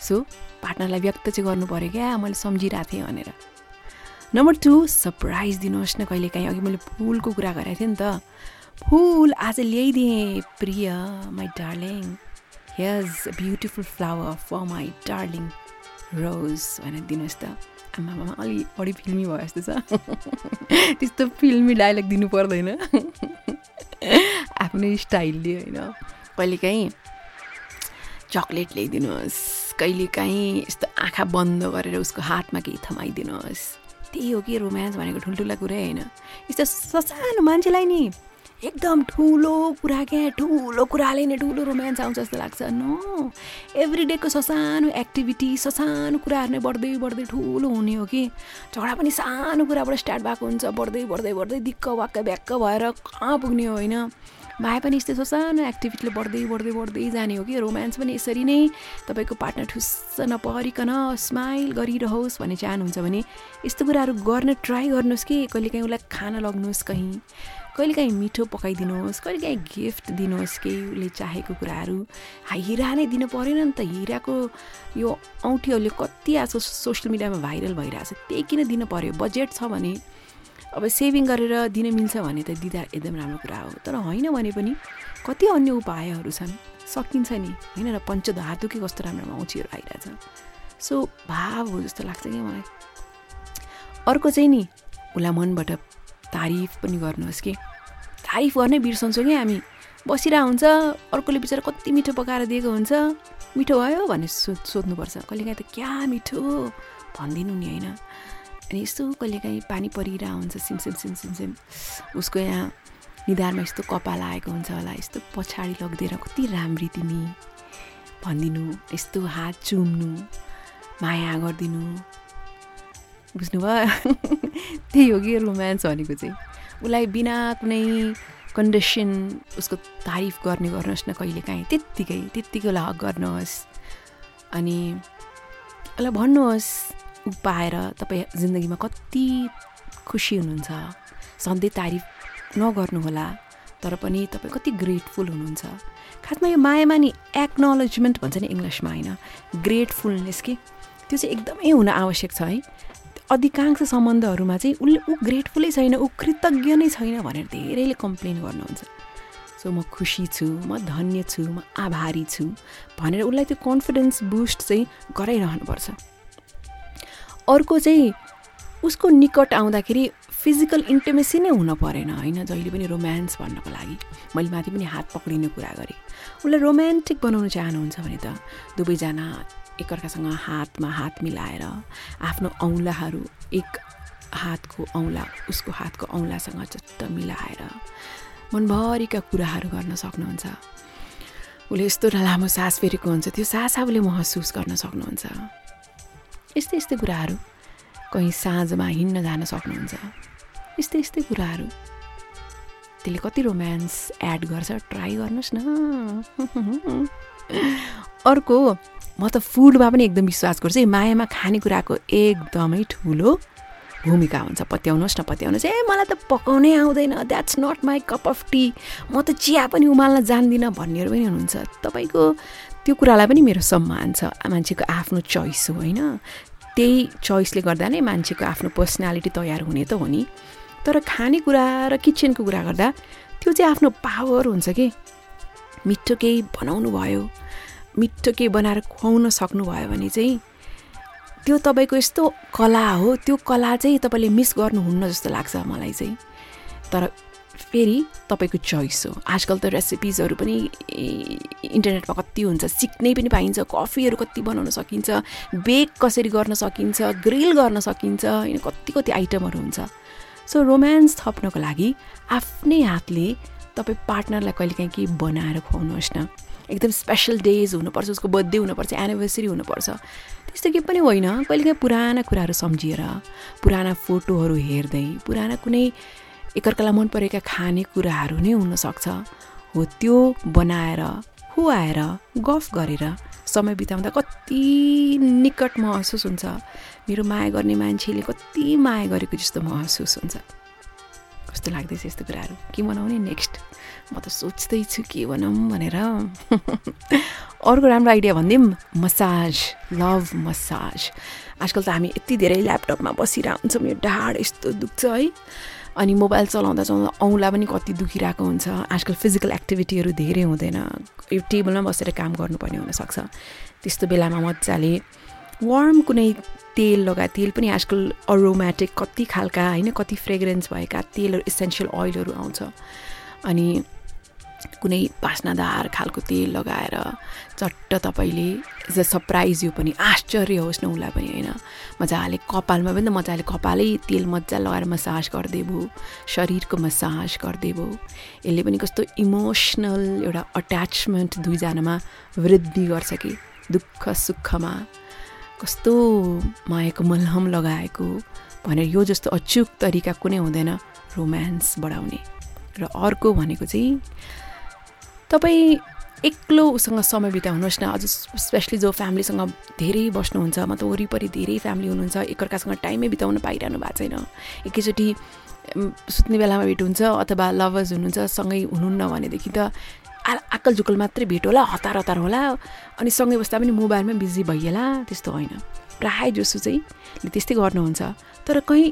सो पार्टनरलाई व्यक्त चाहिँ गर्नु पऱ्यो क्या? मैले सम्झिरहेको थिएँ भनेर। नम्बर टू सरप्राइज दिनुहोस् न कहिले काहीँ अघि मैले फुलको कुरा गरेको थिएँ नि त। फुल आज ल्याइदिएँ प्रिय my darling here's beautiful flower for my darling rose भनेर दिनुहोस् त। आमामा अलि बढी फिल्मी भयो जस्तो छ। त्यस्तो फिल्मी डाइलग दिनु पर्दैन। आफ्नै स्टाइलले होइन। कहिलेकाहीँ चक्लेट ल्याइदिनुहोस्। कहिलेकाहीँ यस्तो आँखा बन्द गरेर उसको हातमा केही थमाइदिनुहोस्। त्यही हो कि रोमान्स भनेको ठुल्ठुला कुरै होइन। यस्तो ससानो मान्छेलाई नि एकदम ठुलो कुरा क्या ठुलो कुराले नै ठुलो रोमान्स आउँछ जस्तो लाग्छ। नो एभ्री डेको ससानो एक्टिभिटी ससानो कुराहरू नै बढ्दै बढ्दै ठुलो हुने हो कि। झगडा पनि सानो कुराबाट स्टार्ट भएको हुन्छ बढ्दै बढ्दै बढ्दै दिक्क वाक्क भ्याक्क भएर कहाँ पुग्ने हो होइन। भए पनि यस्तो सानो एक्टिभिटीले बढ्दै बढ्दै बढ्दै जाने हो कि? रोमान्स पनि यसरी नै तपाईँको पार्टनर ठुस्स नपरिकन स्माइल गरिरहोस् भन्ने चाहनुहुन्छ भने यस्तो कुराहरू गर्न ट्राई गर्नुहोस् कि कहिलेकाहीँ उसलाई खाना लग्नुहोस् कहीँ। कहिलेकाहीँ मिठो पकाइदिनुहोस् कहिलेकाहीँ गिफ्ट दिनुहोस् केही उसले चाहेको कुराहरू। हिरा नै दिनु परेन नि त हिराको यो औँठीहरूले कति आज सोसियल मिडियामा भाइरल भइरहेछ त्यही किन दिनु पऱ्यो बजेट छ भने अब सेभिङ गरेर दिन मिल्छ भने त दिँदा एकदम राम्रो कुरा हो। तर होइन भने पनि कति अन्य उपायहरू छन्? सकिन्छ नि होइन र पञ्चधातु के कस्तो राम्रो औँचीहरू आइरहेछ। सो भाव हो जस्तो लाग्छ क्या मलाई। अर्को चाहिँ नि उसलाई मनबाट तारिफ पनि गर्नुहोस् कि। तारिफ गर्नै बिर्सन्छौँ कि हामी। बसिरहेको हुन्छ अर्कोले बिचरा कति मिठो पकाएर दिएको हुन्छ। मिठो भयो भने सो सोध्नुपर्छ। कहिलेकाहीँ त क्या मिठो? भनिदिनु नि होइन। अनि यस्तो कहिलेकाहीँ पानी परिरहेको हुन्छ सिमसिम सिमसिम सिम। उसको यहाँ निधारमा यस्तो कपाल आएको हुन्छ होला यस्तो पछाडि लगिदिएर कति राम्री तिमी। भनिदिनु यस्तो हात चुम्नु माया गरिदिनु। बुझ्नुभयो? त्यही हो कि रोमान्स भनेको चाहिँ। उसलाई बिना कुनै कन्डिसन उसको तारिफ गर्ने गर्नुहोस् न कहिलेकाहीँ त्यत्तिकै त्यत्तिकै हक गर्नुहोस्। अनि उसलाई भन्नुहोस् ऊ पाएर तपाईँ जिन्दगीमा कति खुसी हुनुहुन्छ? सधैँ तारिफ नगर्नुहोला तर पनि तपाईँ कति ग्रेटफुल हुनुहुन्छ। खासमा यो मायामा नि एक्नोलेजमेन्ट भन्छ नि इङ्ग्लिसमा होइन? ग्रेटफुलनेस कि? त्यो चाहिँ एकदमै हुन आवश्यक छ है। अधिकांश सम्बन्धहरूमा चाहिँ उसले ऊ ग्रेटफुलै छैन ऊ कृतज्ञ नै छैन भनेर धेरैले कम्प्लेन गर्नुहुन्छ। सो म खुसी छु म धन्य छु म आभारी छु भनेर उसलाई त्यो कन्फिडेन्स बुस्ट चाहिँ गराइरहनुपर्छ। अर्को चाहिँ उसको निकट आउँदाखेरि फिजिकल इन्टिमेसी नै हुन परेन होइन? जहिले पनि रोमान्स भन्नको लागि। मैले माथि पनि हात पक्रिने कुरा गरेँ। उसलाई रोमान्टिक बनाउनु चाहनुहुन्छ भने त दुवैजना एकअर्कासँग हातमा हात मिलाएर आफ्नो औँलाहरू एक हातको औँला उसको हातको औँलासँग चट्ट मिलाएर मनभरिका कुराहरू गर्न सक्नुहुन्छ। उसले यस्तो लामो सास फेरेको हुन्छ त्यो सास आफूले महसुस गर्न सक्नुहुन्छ। यस्तै यस्तै कुराहरू। कहीँ साँझमा हिँड्न जान सक्नुहुन्छ। यस्तै यस्तै कुराहरू। त्यसले कति रोमान्स एड गर्छ ट्राई गर्नुहोस् न। अर्को म त फुडमा पनि एकदम विश्वास गर्छु। है मायामा खानेकुराको एकदमै ठुलो भूमिका हुन्छ। पत्याउनुहोस् न पत्याउनुहोस्। ए मलाई त पकाउनै आउँदैन। That's not my cup of tea म त चिया पनि उमाल्न जान्दिनँ भन्नेहरू पनि हुनुहुन्छ। तपाईँको त्यो कुरालाई पनि मेरो सम्मान छ। मान्छेको आफ्नो चोइस हो होइन? त्यही चोइसले गर्दा नै मान्छेको आफ्नो पर्सनालिटी तयार हुने त हो नि। तर खानेकुरा र किचनको कुरा गर्दा त्यो चाहिँ आफ्नो पावर हुन्छ कि? मिठो केही बनाउनु भयो मिठो केही बनाएर खुवाउन सक्नुभयो भने चाहिँ त्यो तपाईँको यस्तो कला हो त्यो कला चाहिँ तपाईँले मिस गर्नुहुन्न जस्तो लाग्छ मलाई चाहिँ। तर फेरि तपाईँको चोइस हो। आजकल त रेसिपिजहरू पनि इन्टरनेटमा कति हुन्छ सिक्नै पनि पाइन्छ कफीहरू कति बनाउन सकिन्छ बेक कसरी गर्न सकिन्छ ग्रिल गर्न सकिन्छ होइन कति कति आइटमहरू हुन्छ। सो रोमान्स थप्नको लागि आफ्नै हातले तपाईँ पार्टनरलाई कहिलेकाहीँ केही बनाएर खुवाउनुहोस् न। एकदम स्पेसल डेज हुनुपर्छ उसको बर्थडे हुनुपर्छ एनिभर्सरी हुनुपर्छ। त्यस्तो केही पनि होइन कहिलेकाहीँ पुराना कुराहरू सम्झिएर पुराना फोटोहरू हेर्दै पुराना कुनै एकअर्कालाई मन परेका खानेकुराहरू नै हुनसक्छ। हो त्यो बनाएर खुवाएर गफ गरेर समय बिताउँदा कति निकट महसुस हुन्छ। मेरो माया गर्ने मान्छेले कति माया गरेको जस्तो महसुस हुन्छ। कस्तो लाग्दैछ यस्तो कुराहरू? के बनाउने नेक्स्ट म त सोच्दैछु के भनौँ भनेर। अर्को राम्रो आइडिया भनिदिउँ मसाज लभ मसाज आजकल त हामी यति धेरै ल्यापटपमा बसिरहेको हुन्छौँ यो ढाड यस्तो दुख्छ है। अनि मोबाइल चलाउँदा चलाउँदा औँला पनि कति दुखिरहेको हुन्छ। आजकल फिजिकल एक्टिभिटीहरू धेरै हुँदैन। यो टेबलमा बसेर काम गर्नुपर्ने हुनसक्छ। त्यस्तो बेलामा मजाले वार्म कुनै तेल लगा तेल पनि आजकल अरोमेटिक कति खालका होइन कति फ्रेग्रेन्स भएका तेलहरू इसेन्सियल ओइलहरू आउँछ। अनि कुनै बास्नादार खालको तेल लगाएर चट्ट तपाईँले एज अ सरप्राइज यो पनि आश्चर्य होस् न उसलाई पनि होइन? मजाले कपालमा पनि त मजाले कपालै तेल मजा लगाएर मसाज गरिदिएको शरीरको मसाज गरिदिएको यसले पनि कस्तो इमोसनल एउटा अट्याचमेन्ट दुईजनामा वृद्धि गर्छ कि दुःख सुखमा। कस्तो मायाको मलहम लगाएको भनेर यो जस्तो अचुक तरिका कुनै हुँदैन रोमान्स बढाउने। र अर्को भनेको चाहिँ तपाईँ एक्लो उसँग समय बिताउनुहोस् न। अझ स्पेसली जो फ्यामिलीसँग धेरै बस्नुहुन्छ मतलब वरिपरि धेरै फ्यामिली हुनुहुन्छ एकअर्कासँग टाइमै बिताउन पाइरहनु भएको छैन। एकैचोटि सुत्ने बेलामा भेट हुन्छ अथवा लभर्स हुनुहुन्छ सँगै हुनुहुन्न भनेदेखि त आ आक्कल झुक्कल मात्रै भेट होला हतार हतार होला अनि सँगै बस्दा पनि मोबाइलमै बिजी भइएला त्यस्तो होइन। प्रायः जसो चाहिँ त्यस्तै गर्नुहुन्छ। तर कहीँ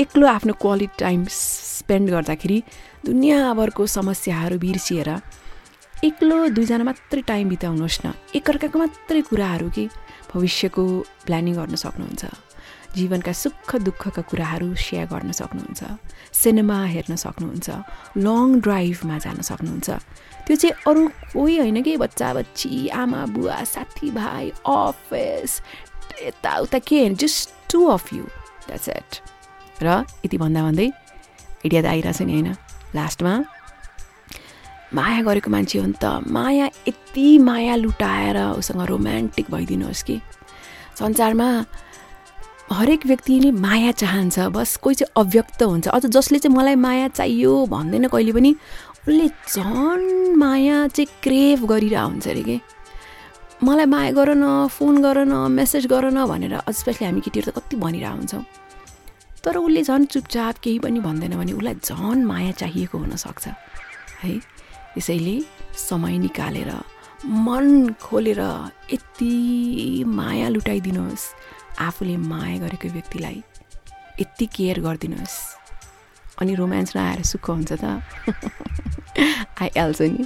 एक्लो आफ्नो क्वालिटी टाइम स्पेन्ड गर्दाखेरि दुनियाँभरको समस्याहरू बिर्सिएर एक्लो दुईजना मात्रै टाइम बिताउनुहोस् न। एकअर्काको मात्रै कुराहरू कि भविष्यको प्लानिङ गर्न सक्नुहुन्छ। जीवनका सुख दुःखका कुराहरू सेयर गर्न सक्नुहुन्छ। सिनेमा हेर्न सक्नुहुन्छ। लङ ड्राइभमा जान सक्नुहुन्छ। त्यो चाहिँ अरू कोही होइन कि बच्चा बच्ची आमा बुवा साथीभाइ अफिस यताउता के होइन just two of you that's it र यति भन्दा भन्दै आइडिया त आइरहेछ नि होइन। लास्टमा माया गरेको मान्छे हो नि त। माया यति माया लुटाएर उसँग रोमान्टिक भइदिनुहोस् कि। संसारमा हरेक व्यक्तिले माया चाहन्छ बस कोही चाहिँ अव्यक्त हुन्छ। अझ जसले चाहिँ मलाई माया चाहियो भन्दैन कहिले पनि उसले झन् माया चाहिँ क्रेभ गरिरहेको हुन्छ अरे कि। मलाई माया गर न फोन गर न मेसेज गर न भनेर स्पेसली हामी केटीहरू त कति भनिरहेको हुन्छौँ। तर उसले झन् चुपचाप केही पनि भन्दैन भने उसलाई झन् माया चाहिएको हुनसक्छ। है? त्यसैले समय निकालेर मन खोलेर यति माया लुटाइदिनुहोस्। आफूले माया गरेको व्यक्तिलाई यति केयर गरिदिनुहोस्। अनि रोमान्स नआएर सुख हुन्छ त। आइहाल्छ नि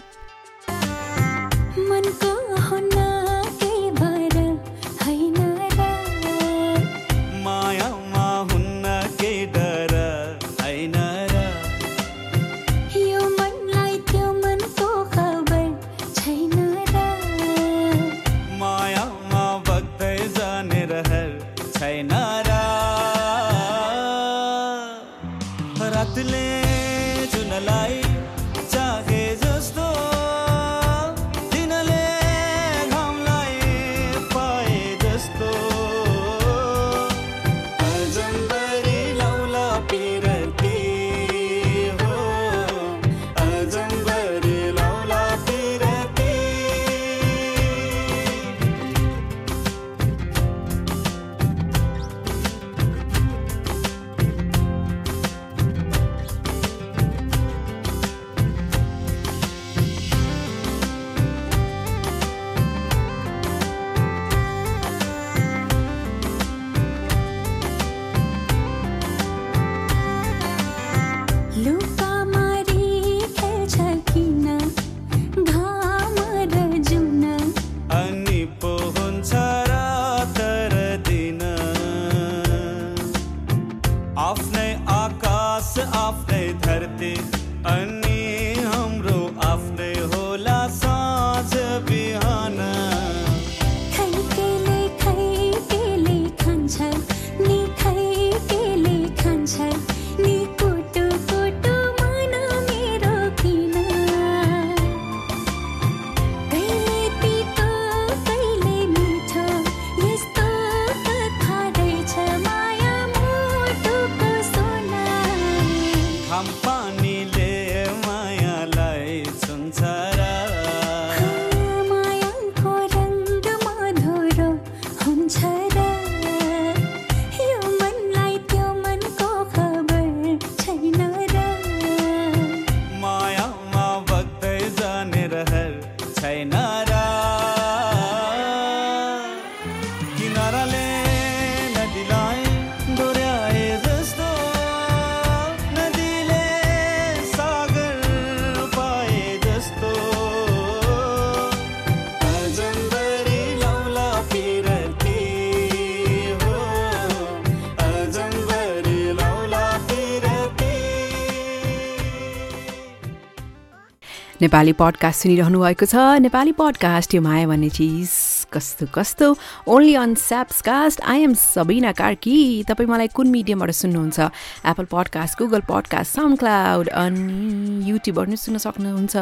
नेपाली पडकास्ट सुनिरहनु भएको छ। नेपाली पडकास्ट यो माया भन्ने चिज कस्तो कस्तो? Only on Sapscast I am Sabina Karki तपाईँ मलाई कुन मिडियमबाट सुन्नुहुन्छ? Apple podcast Google podcast SoundCloud अनि युट्युबबाट पनि सुन्न सक्नुहुन्छ।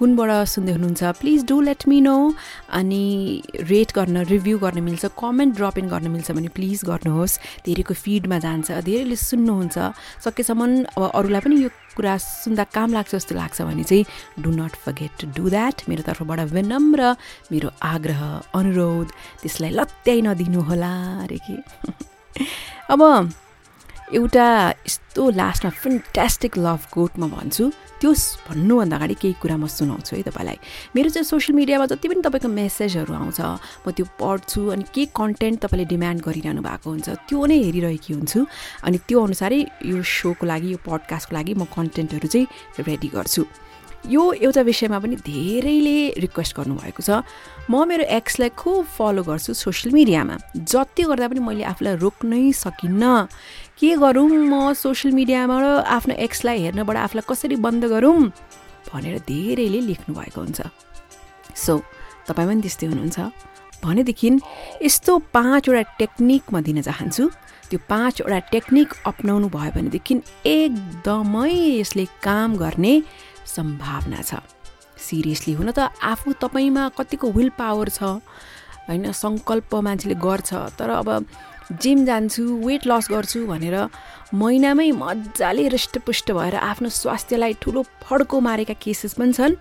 कुनबाट सुन्दै हुनुहुन्छ? Please do let me know अनि रेट गर्न रिभ्यू गर्न मिल्छ कमेन्ट ड्रप इन गर्न मिल्छ भने प्लिज गर्नुहोस्। धेरैको फिडमा जान्छ धेरैले सुन्नुहुन्छ। सकेसम्म अब अरूलाई पनि यो कुरा सुन्दा काम लाग्छ जस्तो लाग्छ भने चाहिँ do not forget to do that मेरो तर्फबाट विनम्र मेरो आग्रह अनुरोध त्यसलाई लत्याइ नदिनुहोला अरे कि? अब एउटा यस्तो लास्टमा फेन्टास्टिक लभ कोट म भन्छु। त्यो भन्नुभन्दा अगाडि केही कुरा म सुनाउँछु है तपाईँलाई। मेरो चाहिँ सोसियल मिडियामा जति पनि तपाईँको मेसेजहरू आउँछ म त्यो पढ्छु अनि के कन्टेन्ट तपाईँले डिमान्ड गरिरहनु भएको हुन्छ त्यो नै हेरिरहेकी हुन्छु। अनि त्यो अनुसारै यो सोको लागि यो पडकास्टको लागि म कन्टेन्टहरू चाहिँ रेडी गर्छु। यो एउटा विषयमा पनि धेरैले रिक्वेस्ट गर्नुभएको छ। म मेरो एक्सलाई खुब फलो गर्छु सोसियल मिडियामा जति गर्दा पनि मैले आफूलाई रोक्नै सकिनँ। के गरौँ म सोसियल मिडियाबाट आफ्नो एक्सलाई हेर्नबाट आफूलाई कसरी बन्द गरौँ भनेर धेरैले लेख्नु भएको हुन्छ। सो तपाईँ पनि त्यस्तै हुनुहुन्छ। भनेदेखि यस्तो पाँचवटा टेक्निक म दिन चाहन्छु। त्यो पाँचवटा टेक्निक अप्नाउनु भयो भनेदेखि एकदमै यसले काम गर्ने सम्भावना छ। सिरियसली हुन त आफू तपाईँमा कतिको विल पावर छ होइन सङ्कल्प मान्छेले गर्छ तर अब जिम जान्छु वेट लस गर्छु भनेर महिनामै मजाले हृष्टपुष्ट भएर आफ्नो स्वास्थ्यलाई ठुलो फड्को मारेका केसेस पनि छन्।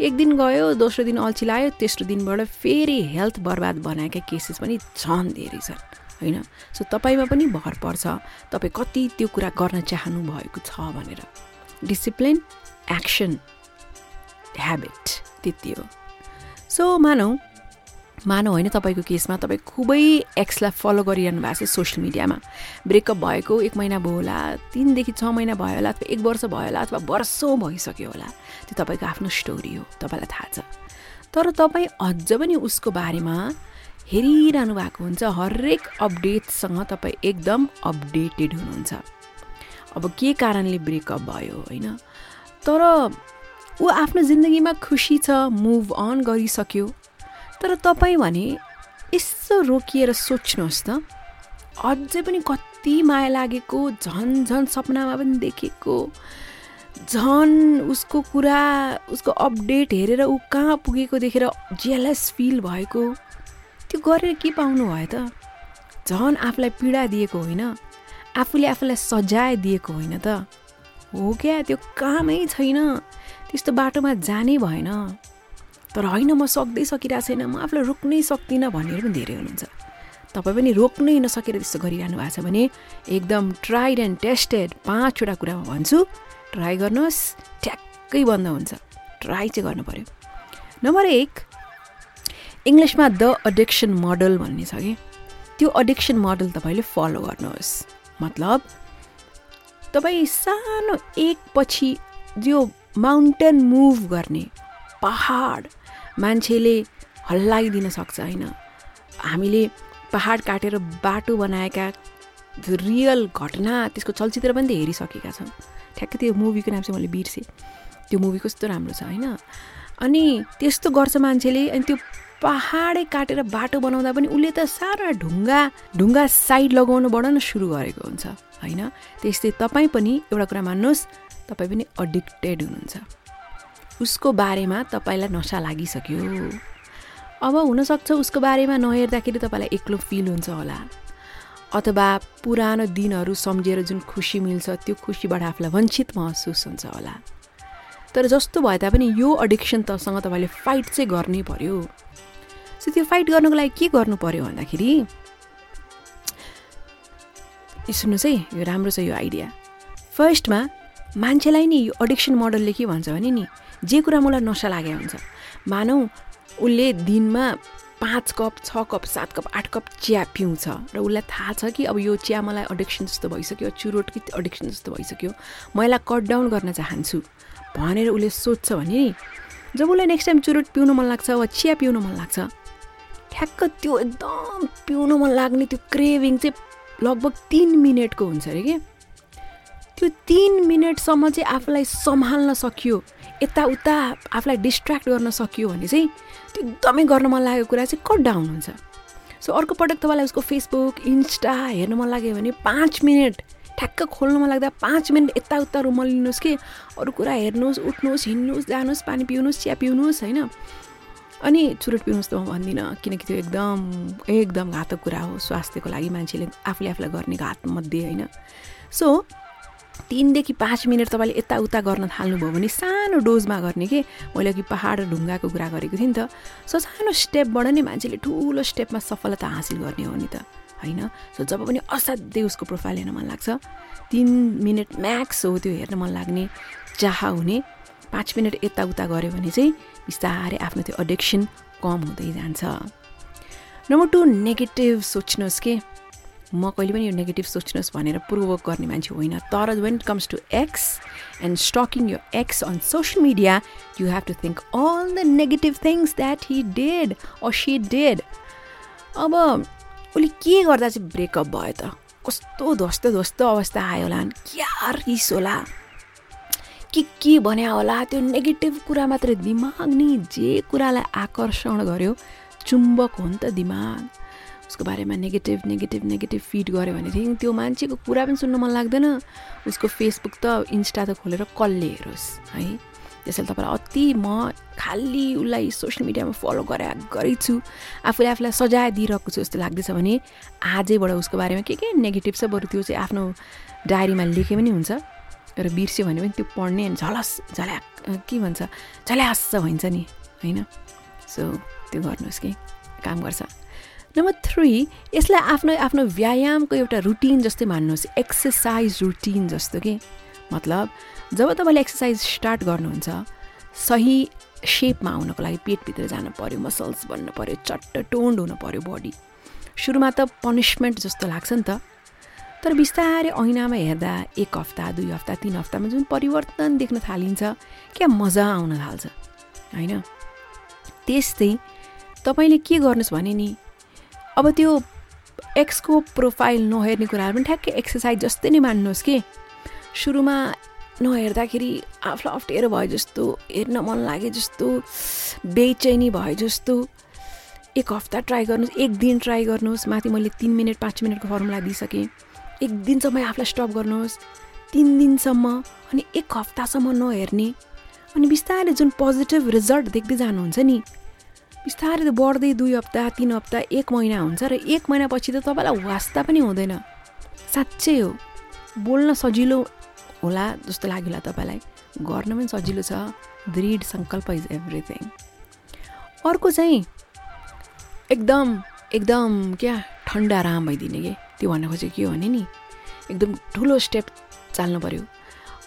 एक दिन गयो दोस्रो दिन अल्छी लाग्यो तेस्रो दिनबाट फेरि हेल्थ बर्बाद बनाएका केसेस पनि झन् धेरै छन् होइन? सो तपाईँमा पनि भर पर्छ। तपाईँ कति त्यो कुरा गर्न चाहनु भएको छ भनेर। डिसिप्लिन एक्सन ह्याबिट त्यति हो। सो मानौ मानव होइन तपाईँको केसमा तपाईँ खुबै एक्सलाई फलो गरिरहनु भएको छ सोसियल मिडियामा। ब्रेकअप भएको एक महिना भयो होला तिनदेखि छ महिना भयो होला अथवा एक वर्ष भयो होला अथवा वर्षौँ भइसक्यो होला त्यो तपाईँको आफ्नो स्टोरी हो तपाईँलाई थाहा छ। तर तपाईँ अझ पनि उसको बारेमा हेरिरहनु भएको हुन्छ हरेक अपडेटसँग तपाईँ एकदम अपडेटेड हुनुहुन्छ। अब के कारणले ब्रेकअप भयो होइन? तर ऊ आफ्नो जिन्दगीमा खुसी छ मुभ अन गरिसक्यो। तर तपाईँ भने यसो रोकिएर सोच्नुहोस् त। अझै पनि कति माया लागेको झन् झन् सपनामा पनि देखेको झन् उसको कुरा उसको अपडेट हेरेर ऊ कहाँ पुगेको देखेर जेलस फिल भएको। त्यो गरेर के पाउनु भयो त? झन् आफूलाई पीडा दिएको होइन आफूले आफूलाई सजाय दिएको होइन त। हो क्या त्यो कामै छैन त्यस्तो बाटोमा जानै भएन। तर होइन म सक्दै सकिरहेको छैन। म आफूलाई रोक्नै सक्दिनँ भनेर पनि धेरै हुनुहुन्छ। तपाईँ पनि रोक्नै नसकेर त्यस्तो गरिरहनु भएको छ भने एकदम ट्राइड एन्ड टेस्टेड पाँचवटा कुरा म भन्छु। ट्राई गर्नुहोस् ठ्याक्कै बन्द हुन्छ। ट्राई चाहिँ गर्नु पऱ्यो नम्बर एक इङ्ग्लिसमा द अडिक्सन मोडल भन्ने छ कि? त्यो अडिक्सन मोडल तपाईँले फलो गर्नुहोस्। मतलब तपाईँ सानो एक पछि जो माउन्टेन मुभ गर्ने पहाड मान्छेले हल्लाइदिन सक्छ होइन? हामीले पहाड काटेर बाटो बनाएका रियल घटना त्यसको चलचित्र पनि त हेरिसकेका छौँ। ठ्याक्कै त्यो मुभीको नाम चाहिँ मैले बिर्सेँ। त्यो मुभी कस्तो राम्रो छ होइन? अनि त्यस्तो गर्छ मान्छेले अनि त्यो पहाडै काटेर बाटो बनाउँदा पनि उसले त सारा ढुङ्गा ढुङ्गा साइड लगाउनुबाट नै सुरु गरेको हुन्छ होइन? त्यस्तै तपाईँ पनि एउटा कुरा मान्नुहोस् तपाईँ पनि अडिक्टेड हुनुहुन्छ। उसको बारेमा तपाईँलाई नसा लागिसक्यो। अब हुनसक्छ उसको बारेमा नहेर्दाखेरि तपाईँलाई एक्लो फिल हुन्छ होला। अथवा पुरानो दिनहरू सम्झेर जुन खुसी मिल्छ त्यो खुसीबाट आफूलाई वञ्चित महसुस हुन्छ होला। तर जस्तो भए तापनि यो एडिक्सन तसँग तपाईँले फाइट चाहिँ गर्नै पर्यो। सो त्यो फाइट गर्नुको लागि के गर्नु पर्यो भन्दाखेरि सुन्नुहोस् है यो राम्रो छ यो आइडिया फर्स्टमा मान्छेलाई नि यो एडिक्सन मोडलले के भन्छ भने नि जे कुरा मलाई नसा लागेको हुन्छ। मानौ उसले दिनमा पाँच कप छ कप सात कप आठ कप चिया पिउँछ र उसलाई थाहा छ कि अब यो चिया मलाई अडिक्सन जस्तो भइसक्यो चुरोट कि अडिक्सन जस्तो भइसक्यो। म यसलाई कट डाउन गर्न चाहन्छु। भनेर उसले सोध्छ भने जब उसलाई नेक्स्ट टाइम चुरोट पिउनु मन लाग्छ वा चिया पिउनु मन लाग्छ ठ्याक्क त्यो एकदम पिउनु मन लाग्ने त्यो क्रेभिङ चाहिँ लगभग तिन मिनटको हुन्छ अरे कि? त्यो तिन मिनटसम्म चाहिँ आफूलाई सम्हाल्न सकियो। यताउता आफूलाई डिस्ट्र्याक्ट गर्न सकियो भने चाहिँ त्यो एकदमै गर्न मन लागेको कुरा चाहिँ कट डाउन हुन्छ। सो अर्को पटक तपाईँलाई उसको फेसबुक इन्स्टा हेर्नु मन लाग्यो भने पाँच मिनट ठ्याक्क खोल्नु मन लाग्दा पाँच मिनट यताउता रुमलिनुहोस् कि अरू कुरा हेर्नुहोस् उठ्नुहोस् हिँड्नुहोस् जानुहोस् पानी पिउनुहोस् चिया पिउनुहोस् होइन? अनि चुरोट पिउनुहोस् त म भन्दिनँ किनकि त्यो एकदम एकदम घातक कुरा हो स्वास्थ्यको लागि मान्छेले आफूले आफूलाई गर्ने घातमध्ये होइन? सो तिनदेखि पाँच मिनट तपाईँले यताउता गर्न थाल्नुभयो भने सानो डोजमा गर्ने के? मैले अघि पहाड र ढुङ्गाको कुरा गरेको थिएँ नि त। सो सानो स्टेपबाट नै मान्छेले ठुलो स्टेपमा सफलता हासिल गर्ने हो नि त। होइन? सो जब पनि असाध्यै उसको प्रोफाइल हेर्न मन लाग्छ तिन मिनट म्याक्स हो त्यो हेर्न मन लाग्ने। चाह हुने पाँच मिनट यताउता गऱ्यो भने चाहिँ बिस्तारै आफ्नो त्यो एडिक्सन कम हुँदै जान्छ। नम्बर टू नेगेटिभ सोच्नुहोस् के? म कहिले पनि यो नेगेटिभ सोच्नुहोस् भनेर पूर्वक गर्ने मान्छे होइन। तर when it comes to ex and stalking यो ex on social media you have to think all the negative things that he did or she did अब उसले के गर्दा चाहिँ ब्रेकअप भयो त? कस्तो ध्वस्त ध्वस्त अवस्था आयो होला क्या रिस होला? के के भन्या होला? त्यो नेगेटिभ कुरा मात्रै दिमाग नि जे कुरालाई आकर्षण गर्यो चुम्बक हो नि त दिमाग। उसको बारेमा नेगेटिभ नेगेटिभ नेगेटिभ फिड गऱ्यो भनेदेखि त्यो मान्छेको कुरा पनि सुन्नु मन लाग्दैन। उसको फेसबुक त इन्स्टा त खोलेर कसले हेरोस् है? त्यसैले तपाईँलाई अति म खालि उसलाई सोसियल मिडियामा फलो गरे गरेछु आफूले आफूलाई सजाय दिइरहेको छु जस्तो लाग्दैछ भने आजैबाट उसको बारेमा के के नेगेटिभ छ बरु त्यो चाहिँ आफ्नो डायरीमा लेखे पनि हुन्छ। र बिर्स्यो भने पनि त्यो पढ्ने झलस झल्या के भन्छ? झल्यास भन्छ नि होइन? सो त्यो गर्नुहोस् कि काम गर्छ। नम्बर थ्री यसलाई आफ्नो आफ्नो व्यायामको एउटा रुटिन जस्तै मान्नुहोस्। एक्सर्साइज रुटिन जस्तो कि? मतलब जब तपाईँले एक्सर्साइज स्टार्ट गर्नुहुन्छ सही सेपमा आउनको लागि पेटभित्र जानु पऱ्यो मसल्स बन्नु पऱ्यो चट्ट टोन्ड हुनु पऱ्यो बडी सुरुमा त पनिसमेन्ट जस्तो लाग्छ नि त। तर बिस्तारै ऐनामा हेर्दा एक हप्ता दुई हप्ता तिन हप्तामा जुन परिवर्तन देख्न थालिन्छ क्या मजा आउन थाल्छ होइन? त्यस्तै तपाईँले के गर्नुहोस् भने नि अब त्यो एक्सको प्रोफाइल नहेर्ने कुराहरू पनि ठ्याक्कै एक्सर्साइज जस्तै नै मान्नुहोस् कि। सुरुमा नहेर्दाखेरि आफूलाई अप्ठ्यारो भयो जस्तो हेर्न मन लागे जस्तो बेचैनी भयो जस्तो एक हप्ता ट्राई गर्नुहोस् एक दिन ट्राई गर्नुहोस् माथि मैले तिन मिनट पाँच मिनटको फर्मुला दिइसकेँ। एक दिनसम्म आफूलाई स्टप गर्नुहोस् तिन दिनसम्म अनि एक हप्तासम्म नहेर्ने। अनि बिस्तारै जुन पोजिटिभ रिजल्ट देख्दै जानुहुन्छ नि बिस्तारै त बढ्दै दुई हप्ता तिन हप्ता एक महिना हुन्छ र एक महिनापछि त तपाईँलाई वास्ता पनि हुँदैन। साँच्चै हो। बोल्न सजिलो होला जस्तो लाग्यो होला तपाईँलाई। गर्न पनि सजिलो छ। दृढ सङ्कल्प इज एभ्रिथिङ अर्को चाहिँ एकदम एकदम क्या ठन्डा आराम भइदिने कि? त्यो भन्न खोजेको के हो भने नि एकदम ठुलो स्टेप चाल्नु पऱ्यो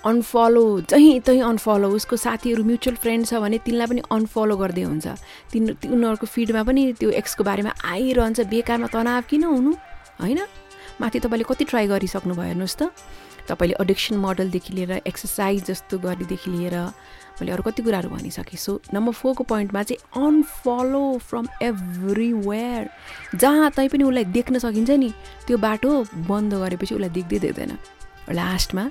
अनफलो जहीँ तहीँ अनफलो उसको साथीहरू म्युचुअल फ्रेन्ड छ भने तिनलाई पनि अनफलो गर्दै हुन्छ। तिन उनीहरूको फिडमा पनि त्यो एक्सको बारेमा आइरहन्छ बेकारमा तनाव किन हुनु? होइन? माथि तपाईँले कति ट्राई गरिसक्नु भयो हेर्नुहोस् त। तपाईँले एडिक्सन मोडलदेखि लिएर एक्सर्साइज जस्तो गर्नेदेखि लिएर मैले अरू कति कुराहरू भनिसकेँ। सो नम्बर फोरको पोइन्टमा चाहिँ अनफलो फ्रम एभ्रिवेयर जहाँ तै पनि उसलाई देख्न सकिन्छ नि त्यो बाटो बन्द गरेपछि उसलाई देख्दै देख्दैन। लास्टमा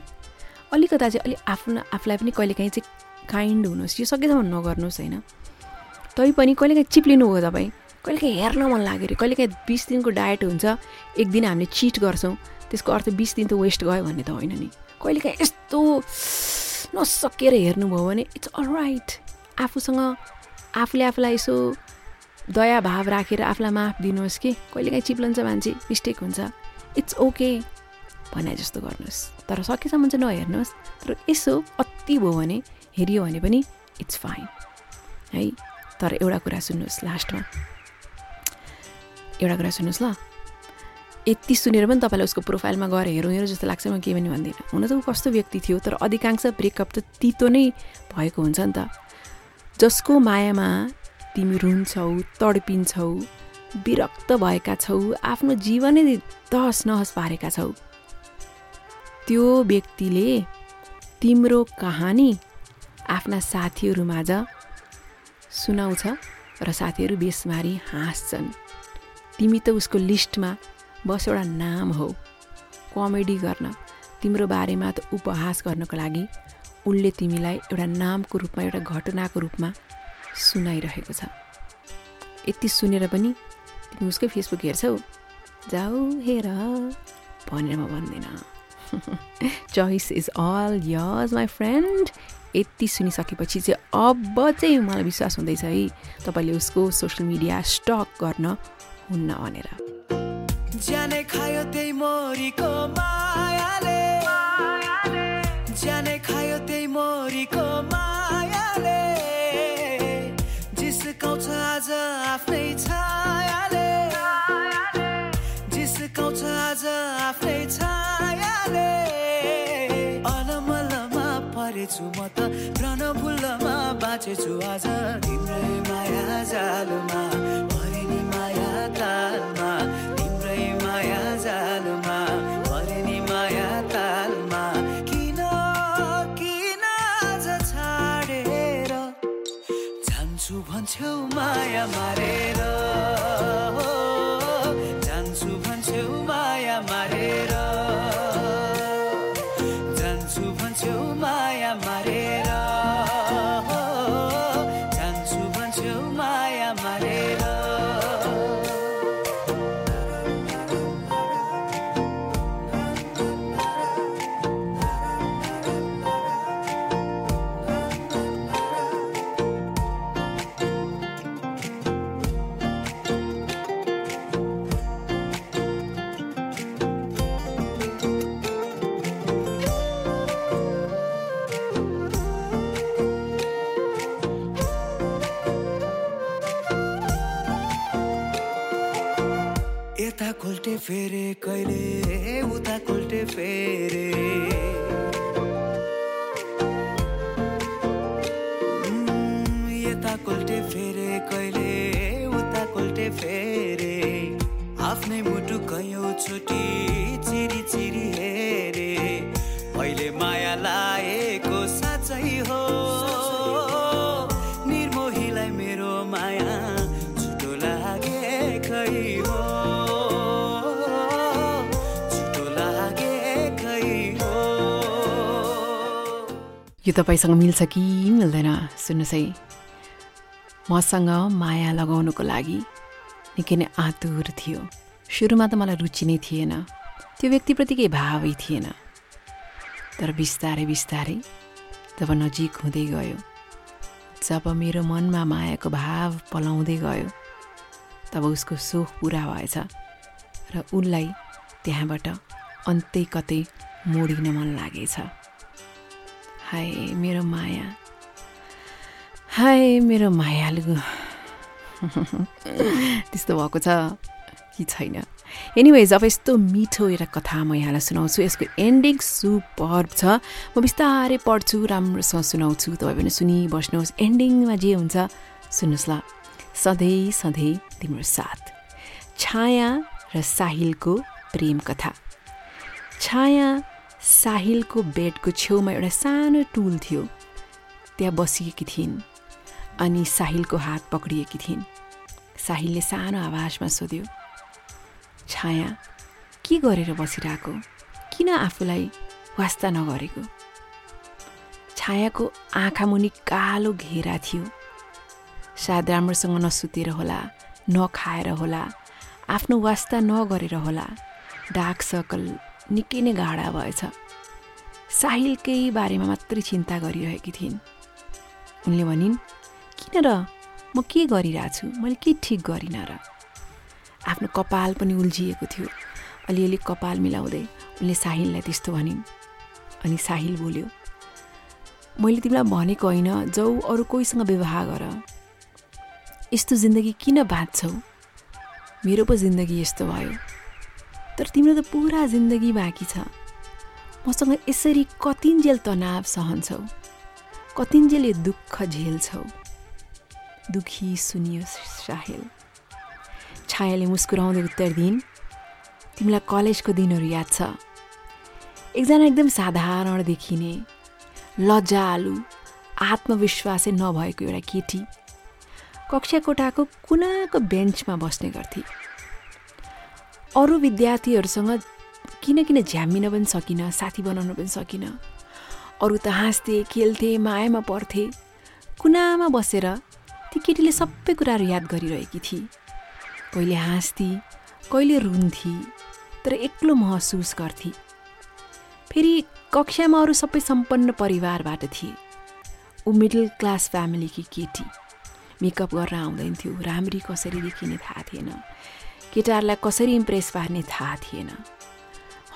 अलिकता चाहिँ अलिक आफ्नो आफूलाई पनि कहिलेकाहीँ चाहिँ काइन्ड हुनुहोस्। यो सकेसम्म नगर्नुहोस् होइन? तैपनि कहिलेकाहीँ चिप्लिनु हो तपाईँ। कहिलेकाहीँ हेर्न मन लाग्यो अरे। कहिलेकाहीँ बिस दिनको डायट हुन्छ एक दिन हामीले चिट गर्छौँ। त्यसको अर्थ बिस दिन त वेस्ट गयो भन्ने त होइन नि। कहिलेकाहीँ यस्तो नसकेर हेर्नुभयो भने इट्स अल राइट आफूसँग आफूले आफूलाई यसो दया भाव राखेर आफूलाई माफ दिनुहोस् कि। कहिलेकाहीँ चिप्लन्छ मान्छे मिस्टेक हुन्छ। इट्स ओके भने जस्तो गर्नुहोस्। तर सकेसम्म चाहिँ नहेर्नुहोस्। तर यसो अति भयो भने हेरियो भने पनि इट्स फाइन है? तर एउटा कुरा सुन्नुहोस् लास्टमा। एउटा कुरा सुन्नुहोस् ल। यति सुनेर पनि तपाईँलाई उसको प्रोफाइलमा गएर हेरौँ हेरौँ जस्तो लाग्छ म के पनि भन्दिनँ। हुन त ऊ कस्तो व्यक्ति थियो तर अधिकांश ब्रेकअप त तितो नै भएको हुन्छ नि त। जसको मायामा तिमी रुन्छौ तडपिन्छौ विरक्त भएका छौ आफ्नो जीवनै तहस नहस पारेका छौ त्यो व्यक्तिले तिम्रो कहानी आफ्ना साथीहरूमाझ सुनाउँछ र साथीहरू बेसमारी हाँस्छन्। तिमी त उसको लिस्टमा बस एउटा नाम हो। कमेडी गर्न तिम्रो बारेमा त उपहास गर्नको लागि उसले तिमीलाई एउटा नामको रूपमा एउटा घटनाको रूपमा सुनाइरहेको छ। यति सुनेर पनि तिमी उसकै फेसबुक हेर्छौ? जाऊ हेर भनेर म भन्दिनँ। Choice is always my friend यति सुनिसकेपछि चाहिँ अब चाहिँ मलाई विश्वास हुँदैछ है तपाईँले उसको सोसियल मिडिया स्टक गर्न हुन्न भनेर। परेछु म त रणभुल्लमा बाँचेछु आज तिम्रै माया जालमा परे नि माया तालमा तिम्रै माया जालमा परे नि माया तालमा। किन किन आज छाडेर जान्छु भन्छौ माया मारेर? फेरे कहिले उता कोल्टे फेरे यो तपाईँसँग मिल्छ कि मिल्दैन सुन्नुहोस् है। मसँग माया लगाउनुको लागि निकै नै आतुर थियो। सुरुमा त मलाई रुचि नै थिएन। त्यो व्यक्तिप्रति केही भावै थिएन। तर बिस्तारै बिस्तारै जब नजिक हुँदै गयो। जब मेरो मनमा मायाको भाव पलाउँदै गयो तब उसको सोख पुरा भएछ र उसलाई त्यहाँबाट अन्तै कतै मोडिन मन लागेछ। हाय मेरो माया हाय मेरो मायालु त्यस्तो भएको छ? कि छैन. एनिवेज अब यस्तो मिठो एउटा कथा म यहाँलाई सुनाउँछु। यसको एन्डिङ सुपर छ। म बिस्तारै पढ्छु राम्रोसँग सुनाउँछु। तपाईँ पनि सुनिबस्नुहोस्। एन्डिङमा जे हुन्छ सुन्नुहोस् ल। सधैँ सधैँ तिम्रो साथ। छाया र साहिलको प्रेम कथा। छाया साहिलको बेडको छेउमा एउटा सानो टुल थियो। त्यहाँ बसिएकी थिइन् अनि साहिलको हात पक्रिएकी थिइन्। साहिलले सानो आवाजमा सोध्यो छाया के गरेर बसिरहेको? किन आफूलाई वास्ता नगरेको? छायाको आँखा मुनि कालो घेरा थियो। सायद राम्रोसँग नसुतेर होला नखाएर होला आफ्नो वास्ता नगरेर होला डार्क सर्कल निकै नै गाढा भएछ। साहिलकै बारेमा मात्रै चिन्ता गरिरहेकी थिइन्। उनले भनिन् किन र? म के गरिरहेछु? मैले के ठिक गरिनँ र? आफ्नो कपाल पनि उल्झिएको थियो। अलिअलि कपाल मिलाउँदै उनले साहिललाई त्यस्तो भनिन्। अनि साहिल बोल्यो मैले तिमीलाई भनेको होइन जाउ अरू कोहीसँग व्यवहार गर। यस्तो जिन्दगी किन बाँच्छौ? मेरो पो जिन्दगी यस्तो भयो। तर तिम्रो त पुरा जिन्दगी बाँकी छ। मसँग यसरी कतिन्जेल तनाव सहन्छौ कतिन्जेल यो दुःख झेल्छौ दुखी सुनियो साहिल छायाले मुस्कुराउँदै उत्तर दिइन् तिमीलाई कलेजको दिनहरू याद छ। एकजना एकदम साधारण देखिने लज्जालु आत्मविश्वासै नभएको एउटा केटी। कक्षा कोठाको कुनाको बेन्चमा बस्ने गर्थे। अरू विद्यार्थीहरूसँग किन किन झ्याम्मिन पनि सकिनँ साथी बनाउन पनि सकिनँ। अरू त हाँस्थे खेल्थे मायामा पर्थे। कुनामा बसेर ती केटीले सबै कुराहरू याद गरिरहेकी थिए। कहिले हाँस्थी कहिले रुन्थी तर एक्लो महसुस गर्थे। फेरि कक्षामा अरू सबै सम्पन्न परिवारबाट थिए। ऊ मिडल क्लास फ्यामिलीकी केटी। मेकअप गरेर आउँदैन थियो राम्री कसरी देखिने थाहा थिएन। केटाहरूलाई कसरी इम्प्रेस पार्ने थाहा थिएन।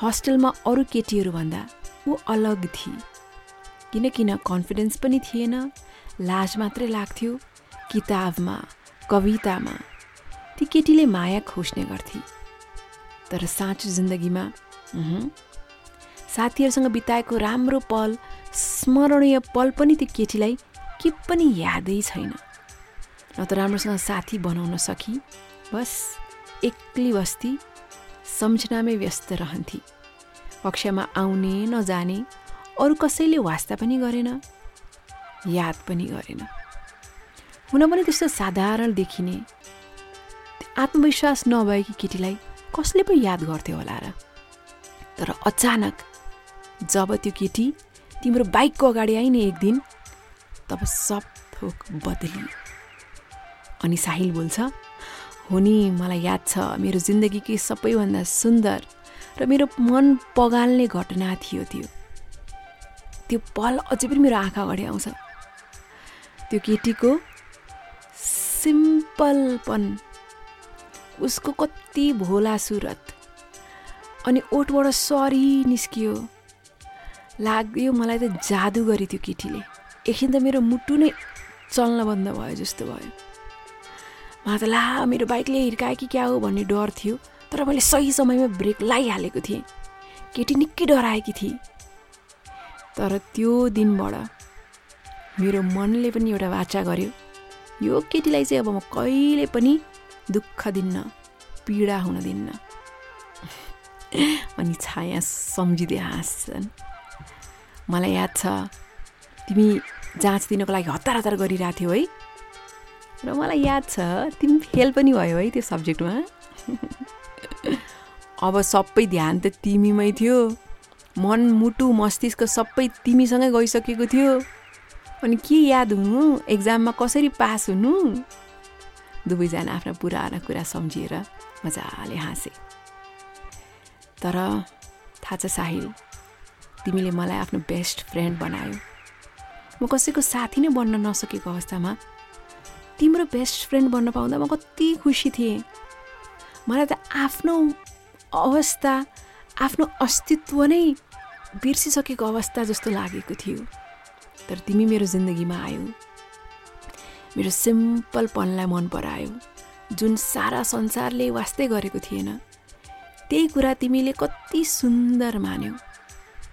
हस्टेलमा अरू केटीहरूभन्दा ऊ अलग थिए। किनकिन कन्फिडेन्स पनि थिएन। लाज मात्रै लाग्थ्यो किताबमा कवितामा। ती केटीले माया खोज्ने गर्थे। तर साँचो जिन्दगीमा साथीहरूसँग बिताएको राम्रो पल स्मरणीय पल पनि त्यो केटीलाई के पनि यादै छैन। न त राम्रोसँग साथी बनाउन सकी बस। एक्लै बस्ती सम्झनामै व्यस्त रहन्थे कक्षामा आउने नजाने अरू कसैले वास्ता पनि गरेन याद पनि गरेन हुन पनि त्यस्तो साधारण देखिने आत्मविश्वास नभएकी केटीलाई कसले पो याद गर्थ्यो होला र तर अचानक जब त्यो केटी तिम्रो बाइकको अगाडि आइने एक दिन तब सब थोक बदलियो अनि साहिल बोल्छ हो नि मलाई याद छ मेरो जिन्दगीकै सबैभन्दा सुन्दर र मेरो मन पगाल्ने घटना थियो त्यो। त्यो पल अझै पनि मेरो आँखा अगाडि आउँछ। त्यो केटीको सिम्पलपन उसको कति भोला सुरत अनि ओठबाट सरी निस्कियो। लाग्यो मलाई त जादु गरी त्यो केटीले। एकछिन त मेरो मुटु नै चल्न बन्द भयो जस्तो भयो। मलाई त ला मेरो बाइकले हिर्कायो कि क्या हो भन्ने डर थियो तर मैले सही समयमा ब्रेक लगाइहालेको थिएँ। केटी निकै डराएकी थिए। तर त्यो दिनबाट मेरो मनले पनि एउटा वाचा गर्यो। यो केटीलाई चाहिँ अब म कहिले पनि दुःख दिन्न पीडा हुन दिन्न अनि छाया सम्झिँदै हाँस्छन्। मलाई याद छ तिमी जाँच दिनको लागि हतार हतार गरिरहेको थियौ है। र मलाई याद छ तिमी फेल पनि भयो है त्यो सब्जेक्टमा। अब सबै ध्यान त तिमीमै थियो। मन मुटु मस्तिष्क सबै तिमीसँगै गइसकेको थियो। अनि के याद हुनु? एक्जाममा कसरी पास हुनु? दुवैजना आफ्ना पुराना कुरा सम्झिएर मजाले हाँसे। तर थाहा छ साहिल तिमीले मलाई आफ्नो बेस्ट फ्रेन्ड बनायो। म कसैको साथी नै बन्न नसकेको अवस्थामा तिम्रो बेस्ट फ्रेन्ड बन्न पाउँदा म कति खुसी थिएँ। मलाई त आफ्नो अवस्था आफ्नो अस्तित्व नै बिर्सिसकेको अवस्था जस्तो लागेको थियो। तर तिमी मेरो जिन्दगीमा आयो। मेरो सिम्पलपनलाई मन परायो। जुन सारा संसारले वास्तै गरेको थिएन। त्यही कुरा तिमीले कति सुन्दर मान्यौ।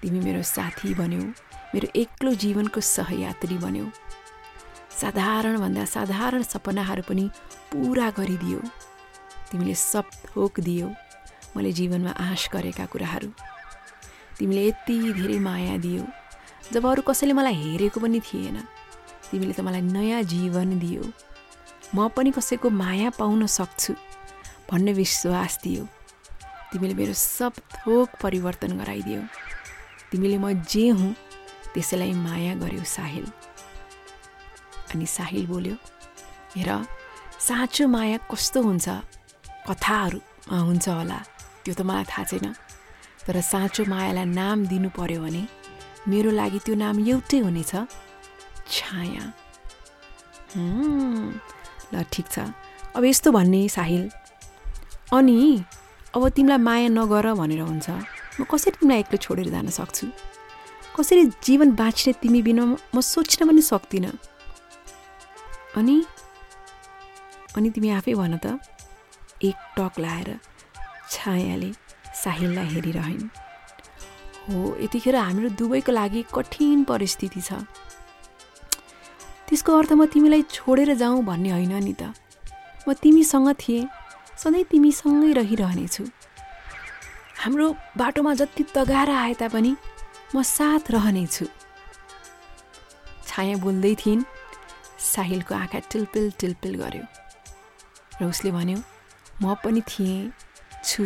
तिमी मेरो साथी बन्यौ। मेरो एक्लो जीवनको सहयात्री बन्यौ। साधारणभन्दा साधारण सपनाहरू पनि पुरा गरिदियो। तिमीले सब थोक दियो मैले जीवनमा आश गरेका कुराहरू। तिमीले यति धेरै माया दियो जब अरू कसैले मलाई हेरेको पनि थिएन। तिमीले त मलाई नयाँ जीवन दियो। म पनि कसैको माया पाउन सक्छु भन्ने विश्वास दियो। तिमीले मेरो सब थोक परिवर्तन गराइदियो। तिमीले म जे हुँ त्यसैलाई माया गर्यो साहिल। अनि साहिल बोल्यो हेर साँचो माया कस्तो हुन्छ? कथाहरूमा हुन्छ होला त्यो त मलाई थाहा छैन। तर साँचो मायालाई नाम दिनु पर्यो भने मेरो लागि त्यो नाम एउटै हुनेछ। छाया। ल ठिक छ। अब यस्तो भन्ने साहिल। अनि अब तिमीलाई माया नगर भनेर हुन्छ। म कसरी तिमीलाई एक्लो छोडेर जान सक्छु? कसरी जीवन बाँच्ने तिमी बिना म सोच्न पनि सक्दिनँ। अनि अनि तिमी आफै भन त एक टक लाएर छायाले साहिललाई हेरिरहन्। हो यतिखेर हाम्रो दुवैको लागि कठिन परिस्थिति छ। त्यसको अर्थ म तिमीलाई छोडेर जाउँ भन्ने होइन नि त। म तिमीसँग थिएँ सधैँ तिमीसँगै रहिरहनेछु। हाम्रो बाटोमा जति तगारा आए तापनि म साथ रहनेछु। छाया बोल्दै थिइन् साहिलको आँखा टिल्पिल टिल्पिल गर्यो र उसले भन्यो म पनि थिएँ छु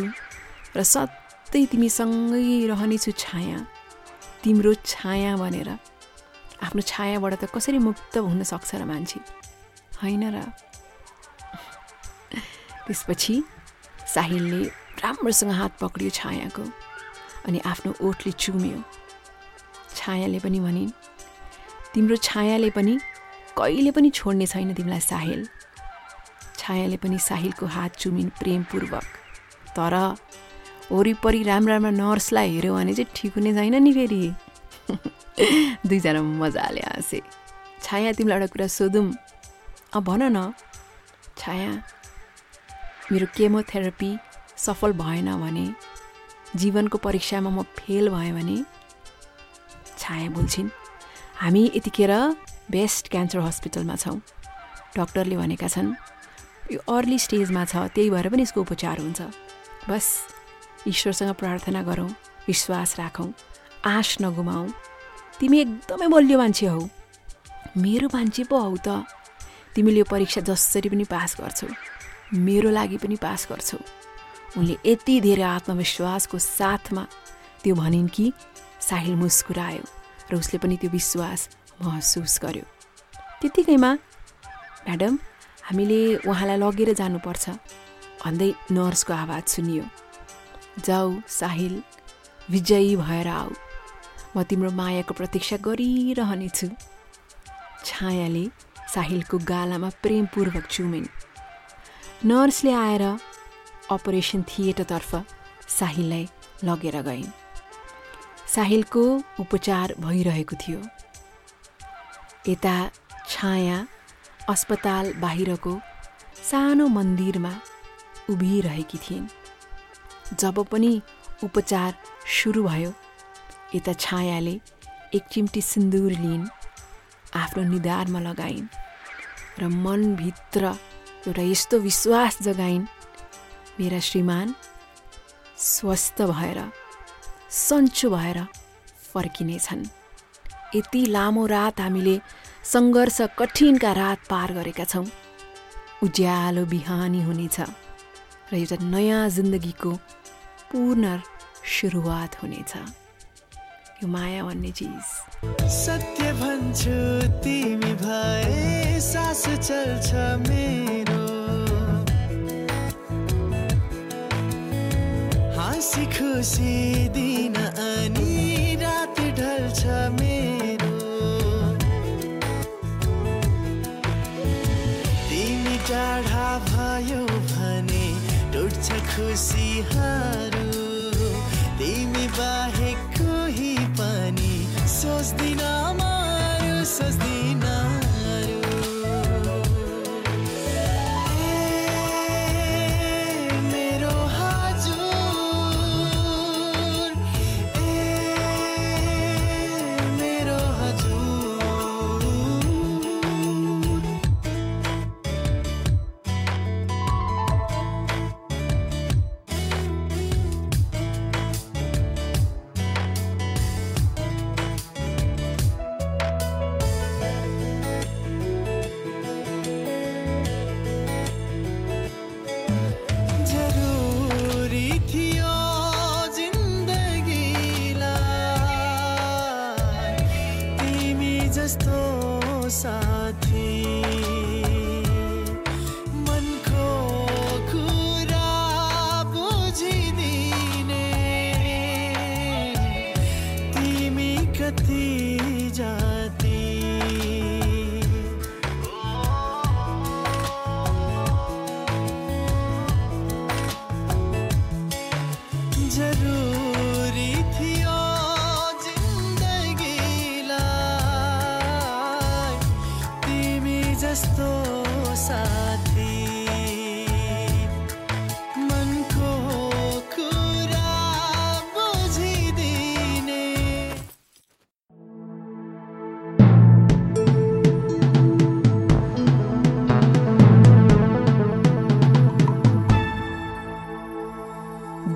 र सधैँ तिमीसँगै रहनेछु छाया तिम्रो छाया भनेर। आफ्नो छायाबाट त कसरी मुक्त हुन सक्छ र मान्छे? होइन र? त्यसपछि साहिलले राम्रोसँग हात पक्रियो छायाको अनि आफ्नो ओठले चुम्यो। छायाले पनि भनिन् तिम्रो छायाले पनि कहिले पनि छोड्ने छैन तिमीलाई साहिल। छायाले पनि साहिलको हात चुमिन् प्रेमपूर्वक। तर वरिपरि राम्रा राम्रा नर्सलाई हेऱ्यो भने चाहिँ ठिक हुने छैन नि फेरि। दुईजना मजाले हाँसे। छाया तिमीलाई एउटा कुरा सोधौँ? अँ भन न। छाया मेरो केमोथेरापी सफल भएन भने जीवनको परीक्षामा म फेल भएँ भने छाया बोल्छिन् हामी यतिखेर बेस्ट क्यान्सर हस्पिटलमा छौँ। डक्टरले भनेका छन् यो अर्ली स्टेजमा छ त्यही भएर पनि यसको उपचार हुन्छ। बस ईश्वरसँग प्रार्थना गरौँ विश्वास राखौँ आश नगुमाऊ तिमी एकदमै बलियो मान्छे हौ। मेरो मान्छे पो हौ त। तिमीले यो परीक्षा जसरी पनि पास गर्छौ मेरो लागि पनि पास गर्छौ। उनले यति धेरै आत्मविश्वासको साथमा त्यो भनिन् कि साहिल मुस्कुरायो र उसले पनि त्यो विश्वास महसुस गर्यो। त्यत्तिकैमा म्याडम हामीले उहाँलाई लगेर जानुपर्छ। भन्दै नर्सको आवाज सुनियो। जाऊ साहिल विजयी भएर आऊ। म तिम्रो मायाको प्रतीक्षा गरिरहनेछु। छायाले साहिलको गालामा प्रेमपूर्वक चुमिन्। नर्सले आएर अपरेसन थिएटरतर्फ साहिललाई लगेर गइन्। साहिलको उपचार भइरहेको थियो। यता छाया अस्पताल बाहिरको सानो मन्दिरमा उभिरहेकी थिइन्। जब पनि उपचार सुरु भयो यता छायाले एक चिम्टी सिन्दुर लिइन् आफ्नो निधारमा लगाइन् र मनभित्र एउटा यस्तो विश्वास जगाइन् मेरा श्रीमान स्वस्थ भएर सन्चो भएर फर्किनेछन्। यति लामो रात हामीले सङ्घर्ष कठिनका रात पार गरेका छौँ। उज्यालो बिहानी हुनेछ र एउटा नयाँ जिन्दगीको पूर्ण सुरुवात हुनेछ। यो माया भन्ने चिज। सत्य भन्छु तिमी भए सास चल्छ मेरो। हाँसी खुसी दिन अनि रात ढल्छ मेरो। भयो भने टुट्छ खुसीहरू। तिमी बाहेक कोही पनि सोच्दिन